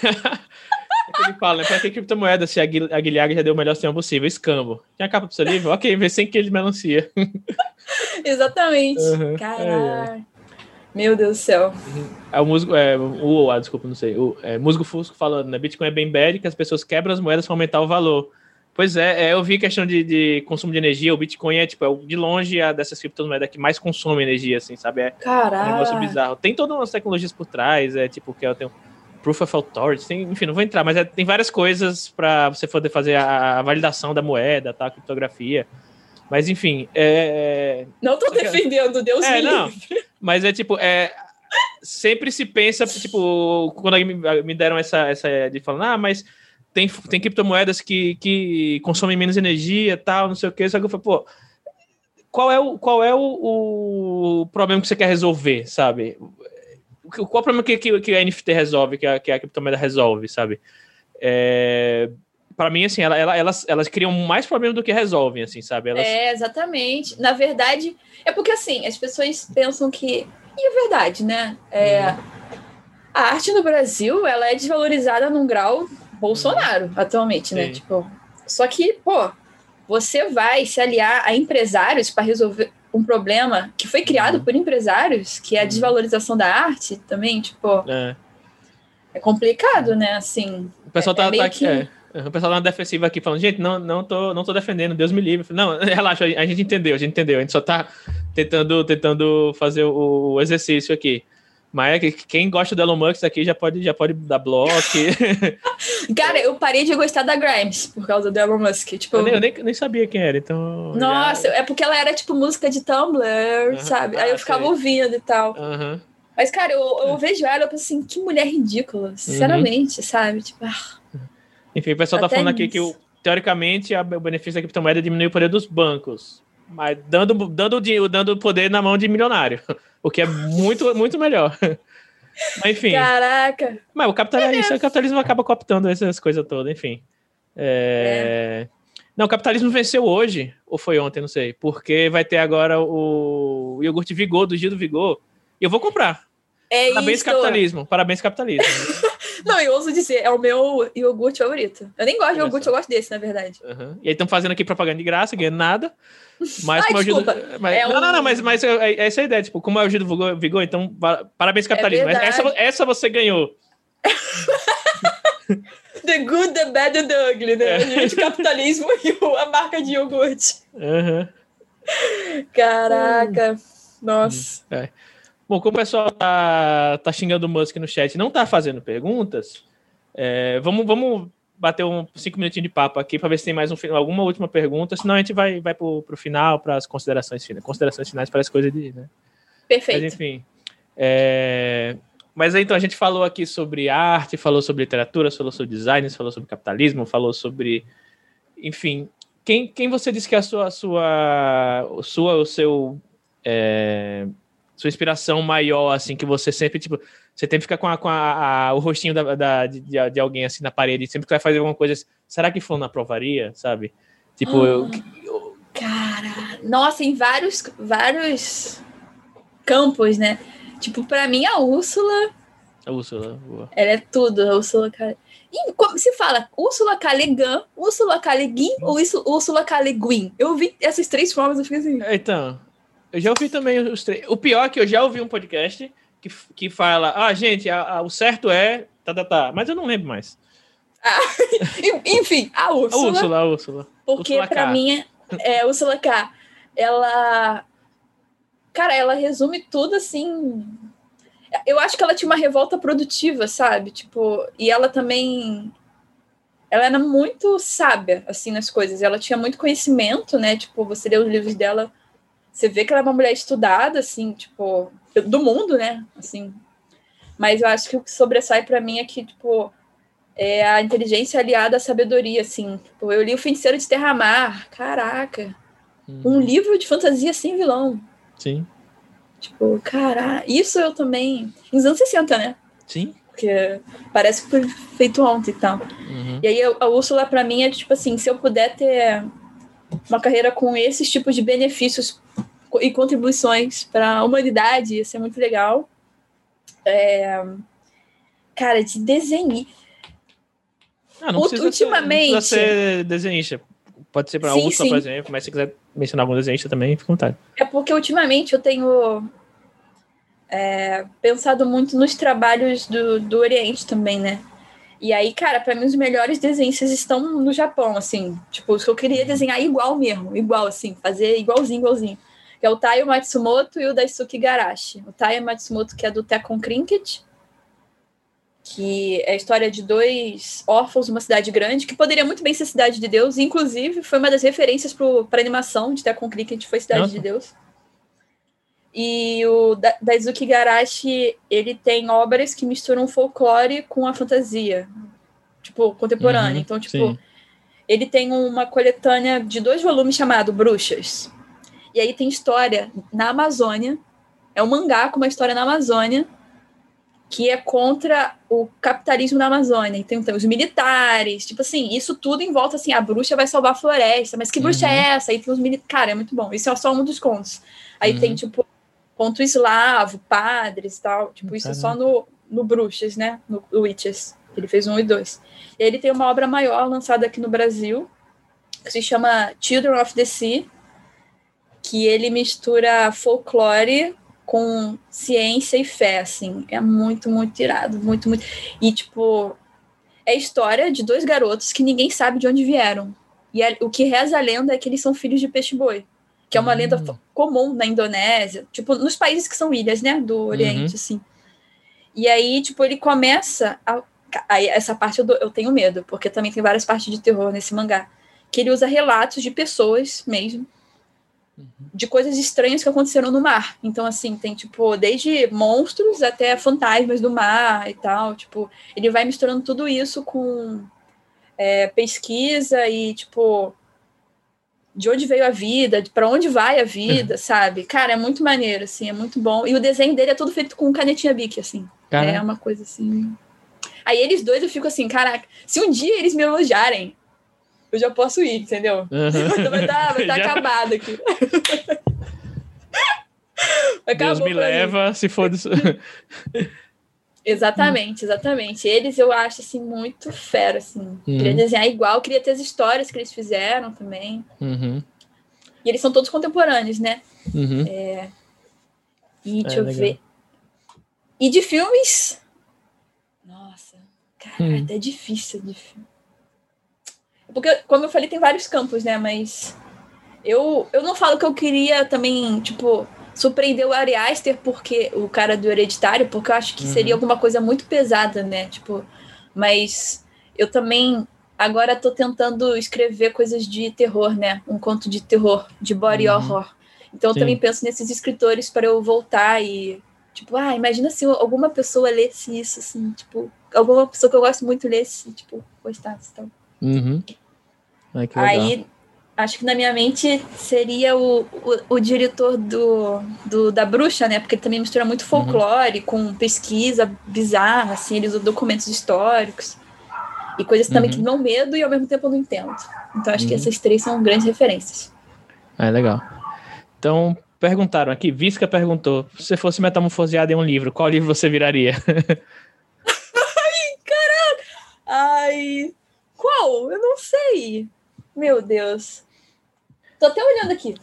É ele fala, né? Pra que criptomoeda se a Guilherme já deu o melhor sistema possível? Escambo. Tem a capa pro seu livro? Ok, vê sem que ele melancia. Exatamente. Uhum. Caralho. É, é. Meu Deus do céu. É o músico, é, o, ah, desculpa, não sei. O é, músico Fusco falando, né? Bitcoin é bem bad, que as pessoas quebram as moedas para aumentar o valor. Pois é, é, eu vi questão de, de, consumo de energia. O Bitcoin é, tipo, é de longe a dessas criptomoedas que mais consome energia, assim, sabe? É Caralho. um negócio bizarro. Tem todas umas tecnologias por trás, é tipo, que eu tenho Proof of Authority, tem, enfim, não vou entrar, mas é, tem várias coisas para você poder fazer a, a, validação da moeda, tá, a criptografia. Mas enfim, é, é não tô defendendo, Deus é, me não, Mas é tipo, é, sempre se pensa, tipo, quando me, me deram essa, essa de falar, ah, mas tem, tem criptomoedas que, que consomem menos energia, tal, não sei o que, só que eu falei, pô, qual é o, qual é o, o problema que você quer resolver, sabe? qual o problema que, que, que a NFT resolve, que a, que a criptomoeda resolve, sabe? É, para mim, assim, ela, ela, elas, elas criam mais problemas do que resolvem, assim, sabe? Elas... É, exatamente. Na verdade, é porque, assim, as pessoas pensam que... E é verdade, né? É, uhum. A arte no Brasil, ela é desvalorizada num grau Bolsonaro, atualmente, né? Sim. Tipo, só que, pô, você vai se aliar a empresários para resolver um problema que foi criado uhum. por empresários, que é a uhum. desvalorização da arte também, tipo. É, é complicado, né? Assim. O pessoal tá, é, tá que... é, o pessoal tá na defensiva aqui falando, gente, não, não, tô, não tô defendendo, Deus me livre. Não, relaxa, a gente entendeu, a gente entendeu. A gente só tá tentando, tentando fazer o, o exercício aqui. Mas é quem gosta do Elon Musk aqui já pode, já pode dar bloco. Cara, eu parei de gostar da Grimes por causa do Elon Musk. Tipo, eu, nem, eu nem, nem sabia quem era, então. Nossa, já... é porque ela era tipo música de Tumblr, sabe? Ah, Aí eu ficava sei. ouvindo e tal. Mas, cara, eu, eu vejo ela e penso assim, que mulher ridícula, uhum. sinceramente, uhum. sabe? Tipo, ah. Enfim, o pessoal tá falando nisso. aqui que, teoricamente, a, o benefício da criptomoeda diminui o poder dos bancos. Mas dando, dando, dando poder na mão de milionário. O que é muito, muito melhor. Mas, enfim. Caraca! Mas o capitalismo, o capitalismo acaba cooptando essas coisas todas, enfim. É... É. Não, o capitalismo venceu hoje, ou foi ontem, não sei. Porque vai ter agora o iogurte Vigor, do Gil do Vigor. E eu vou comprar. É Parabéns, isso. capitalismo. Parabéns, capitalismo. Não, eu ouso dizer, é o meu iogurte favorito. Eu nem gosto de iogurte, eu gosto desse, na verdade. Uhum. E aí estão fazendo aqui propaganda de graça, ganhando nada. Mas Ai, como eu desculpa. Mas, É não, não, não, um- mas, mas é, é essa a ideia. Tipo, como ajudo o Vigor, Vigor, então parabéns, capitalismo. verdade. essa, essa você ganhou. The good, the bad and the ugly, né? É. Gente, capitalismo e o- a marca de iogurte. Uhum. Caraca. Nossa. Bom, como o pessoal tá, tá xingando o Musk no chat não tá fazendo perguntas, é, vamos, vamos bater um cinco minutinhos de papo aqui para ver se tem mais um, alguma última pergunta, senão a gente vai, vai pro, pro final, para as considerações finais. Considerações finais parece coisa de. Né? Mas Perfeito. enfim. é, Mas então a gente falou aqui sobre arte, falou sobre literatura, falou sobre design, falou sobre capitalismo, falou sobre. Enfim. Quem, quem você disse que é a sua, a sua, o sua, o seu, é, sua inspiração maior, assim, que você sempre, tipo, você sempre fica com, a, com a- a- o rostinho da, da- de, de alguém assim na parede, sempre que vai fazer alguma coisa, será que fulano aprovaria, sabe? Tipo, eu, eu- Cara, nossa, em vários, vários campos, né? Tipo, pra mim, a Úrsula, a Úrsula, boa. ela é tudo, a Úrsula. E como se fala Úrsula Guin, Úrsula K. Le Guin ou isso, Úrsula K. Le Guin? Eu vi essas três formas, eu fiquei assim. Então, eu já ouvi também os três. O pior é que eu já ouvi um podcast que, que fala, ah, gente, a- a- o certo é. Tá, tá, tá. Mas eu não lembro mais. E- Enfim, a A Úrsula. Úrsula, a Úrsula. Porque Úrsula pra mim, é, Úrsula K, ela. Cara, ela resume tudo assim. Eu acho que ela tinha uma revolta produtiva, sabe? Tipo, e ela também. Ela era muito sábia, assim, nas coisas. Ela tinha muito conhecimento, né? Tipo, você lê os livros dela, você vê que ela é uma mulher estudada, assim, tipo, do mundo, né? Assim. Mas eu acho que o que sobressai pra mim é que, tipo, é a inteligência aliada à sabedoria, assim. Tipo, eu li O Feiticeiro de Terramar, caraca. Um livro de fantasia sem vilão. Sim. Tipo, caraca. Isso eu também. Nos anos 60, né? Sim. Porque parece que foi feito ontem e tal. Uhum. E aí a a Úrsula, pra mim, é tipo assim: se eu puder ter uma carreira com esses tipos de benefícios e contribuições para a humanidade, ia ser muito legal. É, Cara, de desenhar. Ah, não precisa ser- ultimamente- não precisa ser desenhista. Pode ser Úrsula, sim. por exemplo, mas se quiser mencionar algum desenhista também, fica à vontade. É porque ultimamente eu tenho é, pensado muito nos trabalhos do, do Oriente também, né? E aí, cara, pra mim os melhores desenhistas estão no Japão, assim. Tipo, os que eu queria desenhar igual mesmo, igual, assim, fazer igualzinho, igualzinho. Que é o Taiyo Matsumoto e o Daisuke Garashi. O Taiyo Matsumoto, que é do Tekken Cricket, que é a história de dois órfãos numa cidade grande, que poderia muito bem ser Cidade de Deus, inclusive foi uma das referências para animação de Tekken Cricket, foi Cidade Nossa. de Deus. E o Da- Daisuke Garashi, ele tem obras que misturam folclore com a fantasia, tipo, contemporânea. Uhum, então, tipo, sim. ele tem uma coletânea de dois volumes chamado Bruxas. E aí tem história na Amazônia, é um mangá com uma história na Amazônia, que é contra o capitalismo na Amazônia. Então, tem os militares, tipo assim, isso tudo em volta assim, a bruxa vai salvar a floresta, mas que bruxa Uhum. é essa? Aí tem os militares. Cara, é muito bom. Isso é só um dos contos. Aí Uhum. tem, tipo, conto eslavo, padres tal. Tipo, isso é só no, no Bruxas, né? No Witches. Ele fez um e dois. E ele tem uma obra maior lançada aqui no Brasil, que se chama Children of the Sea, que ele mistura folclore com ciência e fé, assim. É muito, muito irado. Muito, muito. E, tipo, é a história de dois garotos que ninguém sabe de onde vieram. E é- o que reza a lenda é que eles são filhos de peixe-boi. Que é uma Hum. lenda f- comum na Indonésia. Tipo, nos países que são ilhas, né? Do Oriente, assim. E aí, tipo, ele começa a... Aí, essa parte eu, dou- eu tenho medo, porque também tem várias partes de terror nesse mangá. Que ele usa relatos de pessoas mesmo, de coisas estranhas que aconteceram no mar. Então, assim, tem, tipo, desde monstros até fantasmas do mar e tal. Tipo, ele vai misturando tudo isso com é, pesquisa e, tipo, de onde veio a vida, para onde vai a vida, sabe? Cara, é muito maneiro, assim, é muito bom. E o desenho dele é todo feito com canetinha Bic, assim. Cara, É uma coisa assim. Aí eles dois eu fico assim, caraca, se um dia eles me elogiarem, eu já posso ir, entendeu? Uhum. Vai estar tá Já- acabado aqui. Deus Acabou me pra mim. leva, se for. Exatamente, exatamente. Eles eu acho assim muito fera, assim. Uhum. Queria desenhar igual, queria ter as histórias que eles fizeram também. Uhum. E eles são todos contemporâneos, né? Uhum. E deixa É, eu legal. ver. E de filmes. Nossa, cara, Hum. é até difícil de filme. Porque, como eu falei, tem vários campos, né? Mas eu, eu não falo que eu queria também, tipo, surpreender o Ari Aster, porque o cara do Hereditário, porque eu acho que Uhum. seria alguma coisa muito pesada, né? Tipo, mas eu também agora tô tentando escrever coisas de terror, né? Um conto de terror, de body Uhum. horror. Então eu Sim. também penso nesses escritores para eu voltar e tipo, ah, imagina se alguma pessoa lesse isso assim, tipo, alguma pessoa que eu gosto muito lesse, tipo, gostasse, então. Uhum. Ai. Aí acho que na minha mente seria o, o, o diretor do, do da bruxa, né? Porque ele também mistura Uhum. muito folclore com pesquisa bizarra, assim, ele usa documentos históricos e coisas também Uhum. que dão medo e ao mesmo tempo eu não entendo. Então acho que Uhum. essas três são grandes referências. É legal. Então, perguntaram aqui, Visca perguntou, se você fosse metamorfoseado em um livro, qual livro você viraria? Ai, qual? Eu não sei. Meu Deus. Tô até olhando aqui.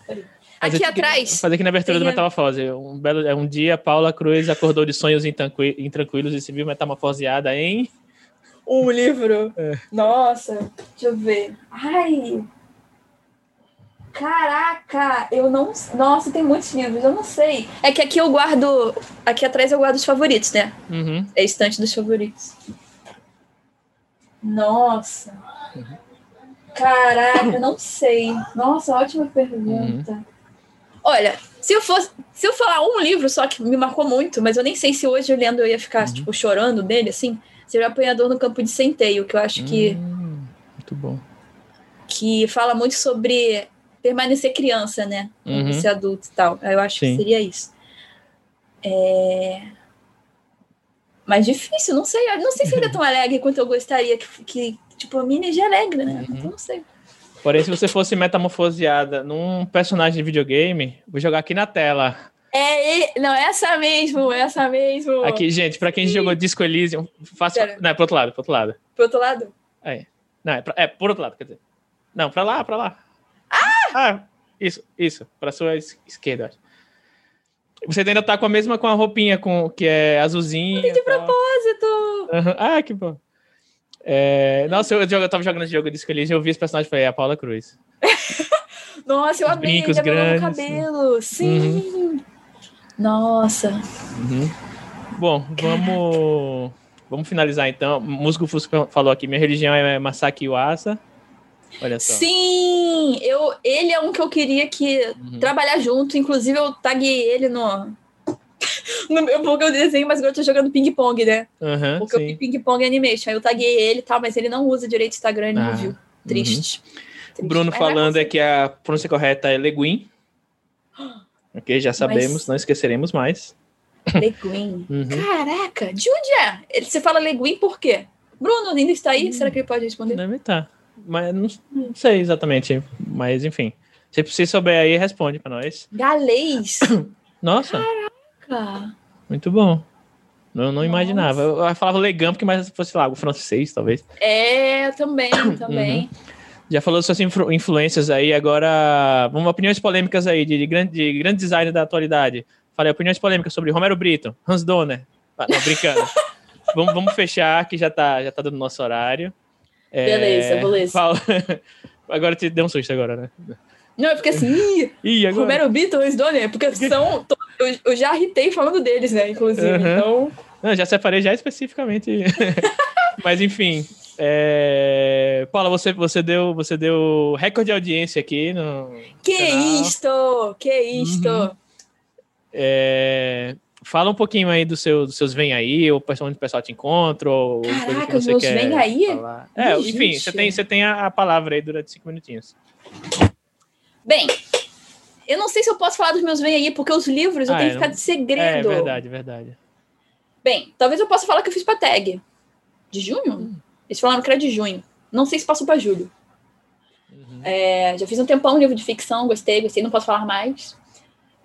Aqui Fazer atrás. Fazer aqui na abertura do tem a- Metamorfose. Um, belo, é um dia, Paula Cruz acordou de sonhos intranqui- intranquilos e se viu metamorfoseada em... Um livro. É. Nossa, deixa eu ver. Ai. Caraca, eu não. Nossa, tem muitos livros, eu não sei. É que aqui eu guardo. Aqui atrás eu guardo os favoritos, né? Uhum. É a estante dos favoritos. Nossa. Caraca, não sei. Nossa, ótima pergunta. Olha, se eu fosse. Se eu falar um livro só que me marcou muito, mas eu nem sei se hoje eu lendo eu ia ficar, Uhum. tipo, chorando dele, assim, seria Apanhador no Campo de Centeio, que eu acho que, Hum, muito bom. que fala muito sobre permanecer criança, né? Uhum. Ser adulto e tal. Eu acho Sim. que seria isso. É... Mas difícil, não sei. Não sei se ele é tão alegre quanto eu gostaria. Que, que tipo, energia é alegre, né? Uhum. Então não sei. Porém, se você fosse metamorfoseada num personagem de videogame, vou jogar aqui na tela. É, não, essa mesmo, essa mesmo. Aqui, gente, pra quem jogou Disco Elysium, faça... Pera. Não, é pro outro lado, pro outro lado. Pro outro lado? Não, é, pra... é por outro lado, quer dizer. Não, pra lá, pra lá. Ah! isso, isso. Pra sua es- esquerda, acho. Você ainda tá com a mesma com a roupinha com, que é azulzinha. De propósito. Aham. Ah, que bom. É, Nossa, eu, eu tava jogando esse jogo Disco Elysium e eu vi esse personagem e falei, é a Paula Cruz. Nossa, eu Os amei brincos grandes, né? cabelo. Sim. Nossa. Uhum. Bom, vamos, vamos finalizar então. O Músico Fusco falou aqui, minha religião é Masaki Yuasa. Olha só. Sim, eu, ele é um que eu queria que Uhum. trabalhar junto. Inclusive, eu taguei ele no. no meu, porque eu desenho, mas agora eu tô jogando ping-pong, né? Aham, Porque eu sim. fiz ping-pong animation. Aí eu taguei ele e tal, mas ele não usa direito o Instagram, ele Ah, não viu. Triste. O Triste. Bruno Mas falando é que a pronúncia correta é Leguin. Ok, já sabemos, Mas- não esqueceremos mais. Leguin. Uhum. Caraca, de onde é? Ele- Você fala Leguin por quê? Bruno ainda está aí? Será que ele pode responder? Deve estar. Mas não, não sei exatamente. Mas enfim. Se você souber aí, responde pra nós. Galês. Nossa, Muito bom. Não, não imaginava. Eu, eu falava legam porque mais fosse lá, o francês, talvez. É, também, também. Já falou suas influ- influências aí, agora vamos opiniões polêmicas aí de, de, grande, de grande design da atualidade. Falei opiniões polêmicas sobre Romero Brito, Hans Donner. Ah, não, brincando. vamos, vamos fechar, que já tá, já tá dando nosso horário. É, Beleza, beleza. fala- Agora te deu um susto agora, né? Não, eu fiquei assim, ih, Ih, agora. Romero Beatles, Donner, porque são. Eu, eu já irritei falando deles, né? Inclusive. Uhum. Então. Não, já separei já especificamente. Mas enfim. É... Paula, você, você, deu, você deu recorde de audiência aqui no, Que Canal. isto! Que isto! Uhum. É, Fala um pouquinho aí do seu, dos seus vem aí, ou onde o pessoal te encontra, ou coisa que Caraca, você meus quer vem aí? falar. É, enfim, gente. você tem, você tem a, a palavra aí durante cinco minutinhos. Bem, eu não sei se eu posso falar dos meus vem aí, porque os livros eu Ah, tenho é, que ficar não- de segredo. É verdade, verdade. Bem, talvez eu possa falar que eu fiz pra tag. De junho? Hum. Eles falaram que era de junho. Não sei se passou pra julho. Uhum. É, já fiz um tempão um livro de ficção, gostei, gostei, não posso falar mais.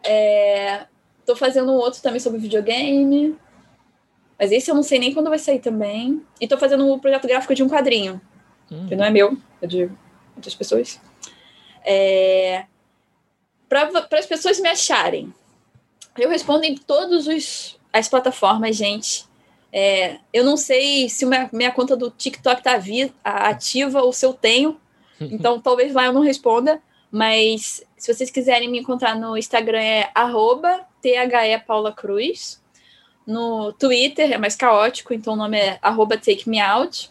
É, tô fazendo um outro também sobre videogame. Mas esse eu não sei nem quando vai sair também. E tô fazendo um projeto gráfico de um quadrinho. Hum. Que não é meu, é de outras pessoas. É... Para as pessoas me acharem. Eu respondo em todas as plataformas, gente. É, eu não sei se minha, minha conta do TikTok tá ativa ou se eu tenho. Então, talvez lá eu não responda. Mas se vocês quiserem me encontrar no Instagram é arroba Cruz. No Twitter é mais caótico, então o nome é arroba takemeout.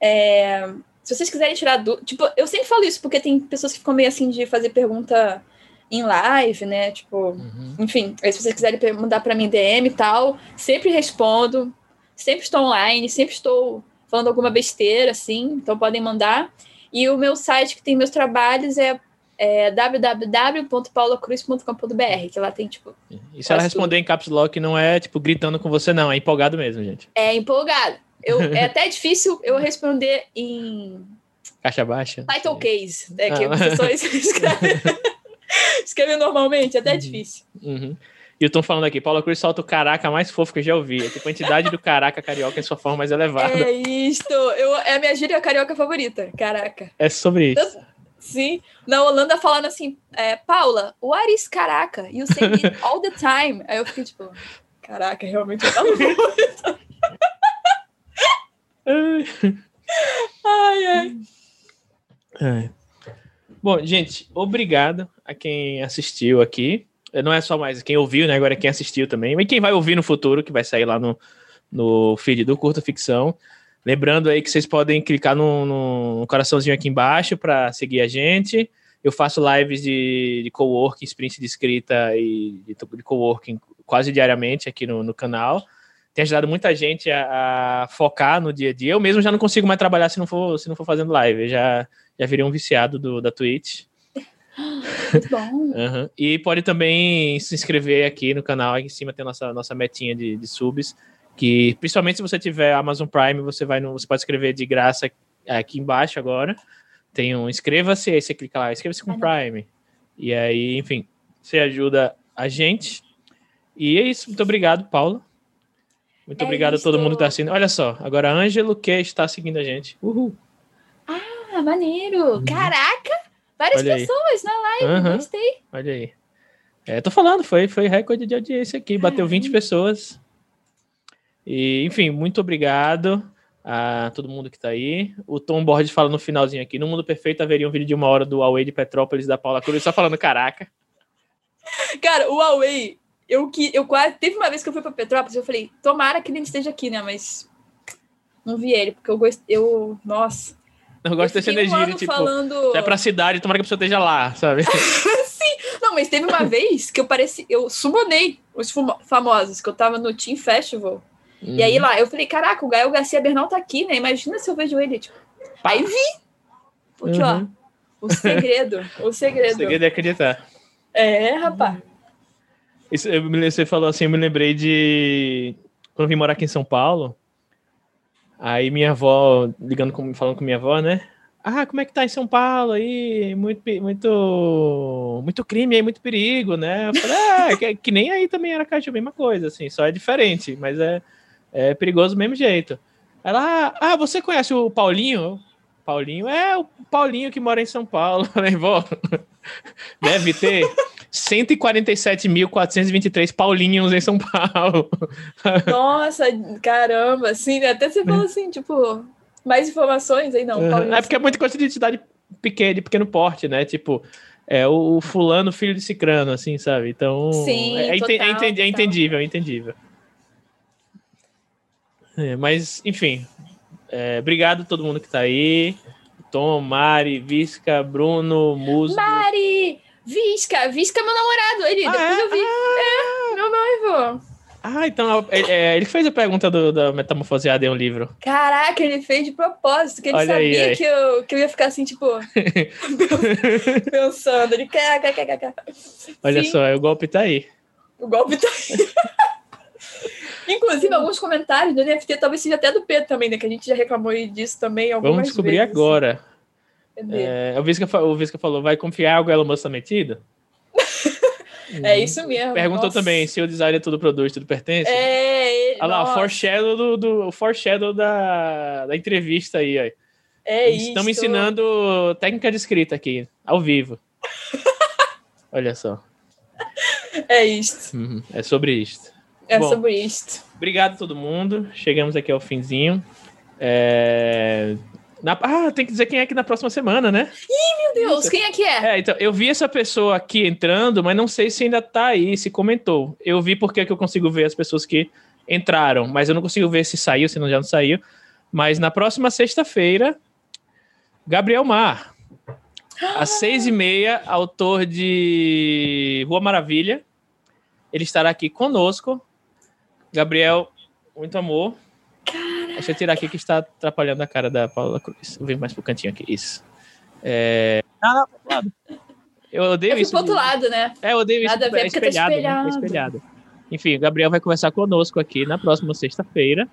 É, se vocês quiserem tirar dúvida. Tipo, eu sempre falo isso porque tem pessoas que ficam meio assim de fazer pergunta em live, né? Tipo, uhum. enfim, aí se vocês quiserem mandar para mim DM e tal, sempre respondo. Sempre estou online, sempre estou falando alguma besteira, assim, então podem mandar. E o meu site que tem meus trabalhos é, é www.paulacruz.com.br, que lá tem, tipo. E se ela responder tudo. em caps lock, não é, tipo, gritando com você, não, é empolgado mesmo, gente. É empolgado. Eu, é até difícil eu responder em. Caixa baixa? Title case, né? Que ah. pessoas escrevem, escrevem normalmente, até é uhum. difícil. Uhum. E eu tô falando aqui, Paula Cruz solta o caraca mais fofo que eu já ouvi. É tipo a entidade do caraca carioca em sua forma mais elevada. É isto. Eu, é a minha gíria carioca favorita. Caraca. É sobre isso. sim. Na Holanda falando assim, é, Paula, what is caraca? You say it all the time. Aí eu fiquei tipo, caraca, realmente eu tava muito. Ai, ai. ai. Bom, gente, obrigado a quem assistiu aqui não é só mais quem ouviu, né? Agora é quem assistiu também. E quem vai ouvir no futuro, que vai sair lá no, no feed do Curta Ficção. Lembrando aí que vocês podem clicar no, no coraçãozinho aqui embaixo para seguir a gente. Eu faço lives de, de coworking, sprint de escrita e de, de coworking quase diariamente aqui no, no canal. Tem ajudado muita gente a, a, focar no dia a dia. Eu mesmo já não consigo mais trabalhar se não for, se não for fazendo live. Eu já, já virei um viciado do, da Twitch. Muito bom. Uhum. E pode também se inscrever aqui no canal. Aqui em cima tem a nossa, nossa metinha de, de subs. Que principalmente se você tiver Amazon Prime, você vai no, você pode escrever de graça aqui embaixo agora. Tem um inscreva-se, aí você clica lá, inscreva-se com Prime. E aí, enfim, você ajuda a gente. E é isso. Muito obrigado, Paula. Muito é obrigado isso. a todo mundo que está assistindo. Olha só, agora Ângelo que está seguindo a gente. Uhul. Ah, maneiro. Uhum. Caraca! Várias Olha pessoas aí. na live, uhum. gostei. Olha aí. É, tô falando, foi, foi recorde de audiência aqui, bateu 20 pessoas. E, enfim, muito obrigado a todo mundo que tá aí. O Tom Borges fala no finalzinho aqui: no mundo perfeito haveria um vídeo de uma hora do Huawei de Petrópolis da Paula Cruz, só falando caraca. Cara, o Huawei, eu, que, eu quase. Teve uma vez que eu fui pra Petrópolis, eu falei: tomara que ele esteja aqui, né? Mas não vi ele, porque eu gostei. Eu, nossa. Eu gosto eu dessa energia um de, tipo, falando... é pra cidade, tomara que a pessoa esteja lá, sabe? Sim, não, mas teve uma vez que eu pareci, eu sumonei os famosos, que eu tava no Team Festival. Uhum. E aí uhum. lá, eu falei, caraca, o Gael Garcia Bernal tá aqui, né? Imagina se eu vejo ele, tipo. Aí vi! Porque, uhum. ó, o segredo, o segredo. O segredo é acreditar. É, rapaz. Eu, você falou assim, eu me lembrei de. Quando eu vim morar aqui em São Paulo, Aí minha avó, ligando com, falando com minha avó, né? Ah, como é que tá em São Paulo aí? Muito, muito, muito crime aí, muito perigo, né? Eu falei, ah, que, que nem aí também era caixa a mesma coisa, assim, só é diferente, mas é, é perigoso do mesmo jeito. Ela, ah, você conhece o Paulinho? Paulinho é o Paulinho que mora em São Paulo, né, vó? Deve ter 147.423 Paulinhos em São Paulo. Nossa, caramba, sim, até você falou assim, tipo, mais informações aí, não. Uhum. É porque é muita coisa de cidade pequena, de pequeno porte, né? Tipo, é o fulano filho de cicrano, assim, sabe? Então, sim, é, é total, é, é entendível, é entendível. É, mas, enfim, é, obrigado a todo mundo que tá aí. Tom, Mari, Visca, Bruno, Muso. Mari! Visca, Visca é meu namorado, ele, ah, depois é? eu vi. Ah. É, meu noivo. Ah, então é, é, ele fez a pergunta do, da metamorfoseada em um livro. Caraca, ele fez de propósito, que ele Olha sabia aí, aí. Que, eu, que eu ia ficar assim, tipo, pensando. Ele quer, quer, quer, quer. Olha Sim. só, o golpe tá aí. O golpe tá aí. Inclusive, alguns comentários do NFT talvez seja até do Pedro também, né? Que a gente já reclamou disso também algumas Vamos descobrir vezes. agora. É, o, Visca, o Visca falou, vai confiar algo Elon Musk tá metido? É isso mesmo. Perguntou nossa. também se o design é tudo produz, tudo pertence. É, Olha lá, o nossa, foreshadow, do, do, foreshadow da, da entrevista aí, ó. é Estamos isto. ensinando técnica de escrita aqui, ao vivo. Olha só. É isto. Uhum, É sobre isto. É Bom. sobre isto. Obrigado a todo mundo. Chegamos aqui ao finzinho. É, na- Ah, tem que dizer quem é aqui na próxima semana, né? Meu Deus, quem é que é? É, então, eu vi essa pessoa aqui entrando, mas não sei se ainda tá aí, se comentou. Eu vi porque que eu consigo ver as pessoas que entraram, mas eu não consigo ver se saiu, se não já não saiu. Mas na próxima sexta-feira, Gabriel Mar. Às seis e meia, autor de Rua Maravilha. Ele estará aqui conosco. Gabriel, muito amor. Deixa eu tirar aqui que está atrapalhando a cara da Paula Cruz. Vou vir mais pro cantinho aqui. Isso. É... Não, não, pro lado. Eu odeio Eu isso. pro outro lado, né? É, eu odeio isso. Nada a ver, é porque tá espelhado, né? É espelhado. espelhado. Enfim, o Gabriel vai conversar conosco aqui na próxima sexta-feira.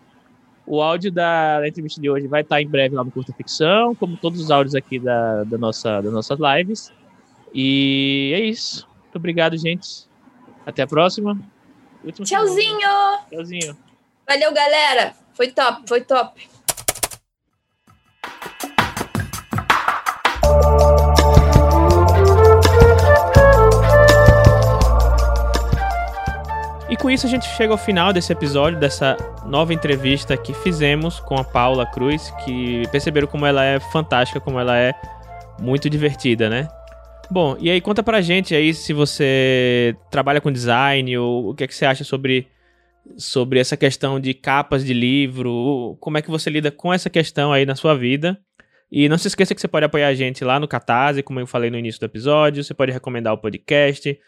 O áudio da, da entrevista de hoje vai estar em breve lá no Curta Ficção, como todos os áudios aqui da, da nossa, das nossas lives. E é isso. Muito obrigado, gente. Até a próxima. Último Tchauzinho! segundo. Tchauzinho. Valeu, galera! Foi top, foi top. E com isso a gente chega ao final desse episódio, dessa nova entrevista que fizemos com a Paula Cruz, que perceberam como ela é fantástica, como ela é muito divertida, né? Bom, e aí conta pra gente aí se você trabalha com design ou o que é que você acha sobre, sobre essa questão de capas de livro, como é que você lida com essa questão aí na sua vida. E não se esqueça que você pode apoiar a gente lá no Catarse, como eu falei no início do episódio, você pode recomendar o podcast,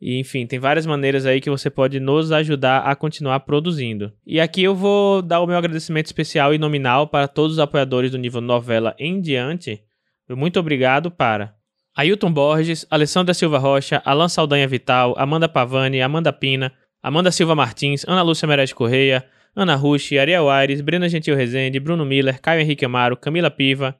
e, enfim, tem várias maneiras aí que você pode nos ajudar a continuar produzindo. E aqui eu vou dar o meu agradecimento especial e nominal para todos os apoiadores do nível novela em diante. Muito obrigado para Ailton Borges, Alessandra Silva Rocha, Alan Saldanha Vital, Amanda Pavani, Amanda Pina, Amanda Silva Martins, Ana Lúcia Meirelles Correia, Ana Rushi, Ariel Aires, Brena Gentil Rezende, Bruno Miller, Caio Henrique Amaro, Camila Piva,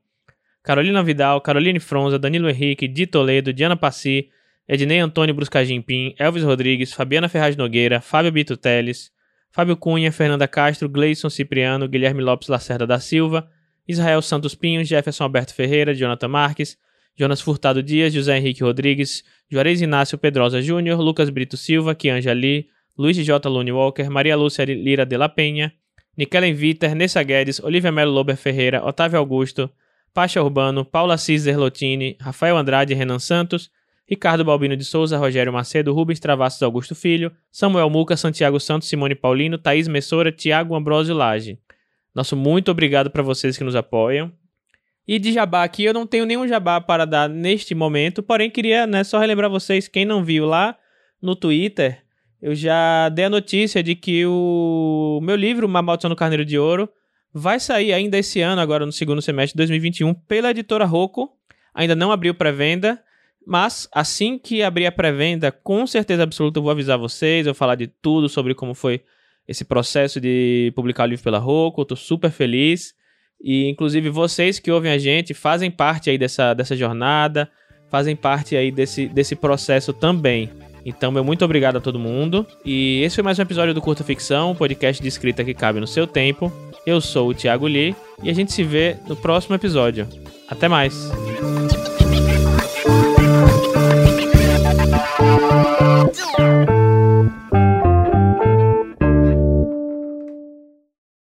Carolina Vidal, Caroline Fronza, Danilo Henrique, Di Toledo, Diana Passi, Ednei Antônio Bruscagim Pim, Elvis Rodrigues, Fabiana Ferraz Nogueira, Fábio Bito Teles, Fábio Cunha, Fernanda Castro, Gleison Cipriano, Guilherme Lopes Lacerda da Silva, Israel Santos Pinho, Jefferson Alberto Ferreira, Jonathan Marques, Jonas Furtado Dias, José Henrique Rodrigues, Juarez Inácio Pedrosa Júnior, Lucas Brito Silva, Kianja Lee, Luiz J. Lune Walker, Maria Lúcia Lira de la Penha, Nikelen Viter, Nessa Guedes, Olivia Melo Lober Ferreira, Otávio Augusto, Pacha Urbano, Paula Ciser Lotini, Rafael Andrade Renan Santos, Ricardo Balbino de Souza, Rogério Macedo, Rubens Travassos Augusto Filho, Samuel Muca, Santiago Santos, Simone Paulino, Thaís Messora, Tiago Ambrosio Lage. Nosso muito obrigado para vocês que nos apoiam. E de jabá aqui, eu não tenho nenhum jabá para dar neste momento, porém queria né, só relembrar vocês, quem não viu lá no Twitter, eu já dei a notícia de que o meu livro, Uma Maldição no Carneiro de Ouro, vai sair ainda esse ano, agora no segundo semestre de 2021, pela editora Rocco. Ainda não abriu pré-venda, mas assim que abrir a pré-venda, com certeza absoluta eu vou avisar vocês, eu vou falar de tudo sobre como foi esse processo de publicar o livro pela Rocco, eu tô super feliz. E inclusive vocês que ouvem a gente fazem parte aí dessa, dessa jornada, fazem parte aí desse, desse processo também. Então, meu muito obrigado a todo mundo. E esse foi mais um episódio do Curta Ficção, podcast de escrita que cabe no seu tempo. Eu sou o Thiago Lee e a gente se vê no próximo episódio. Até mais!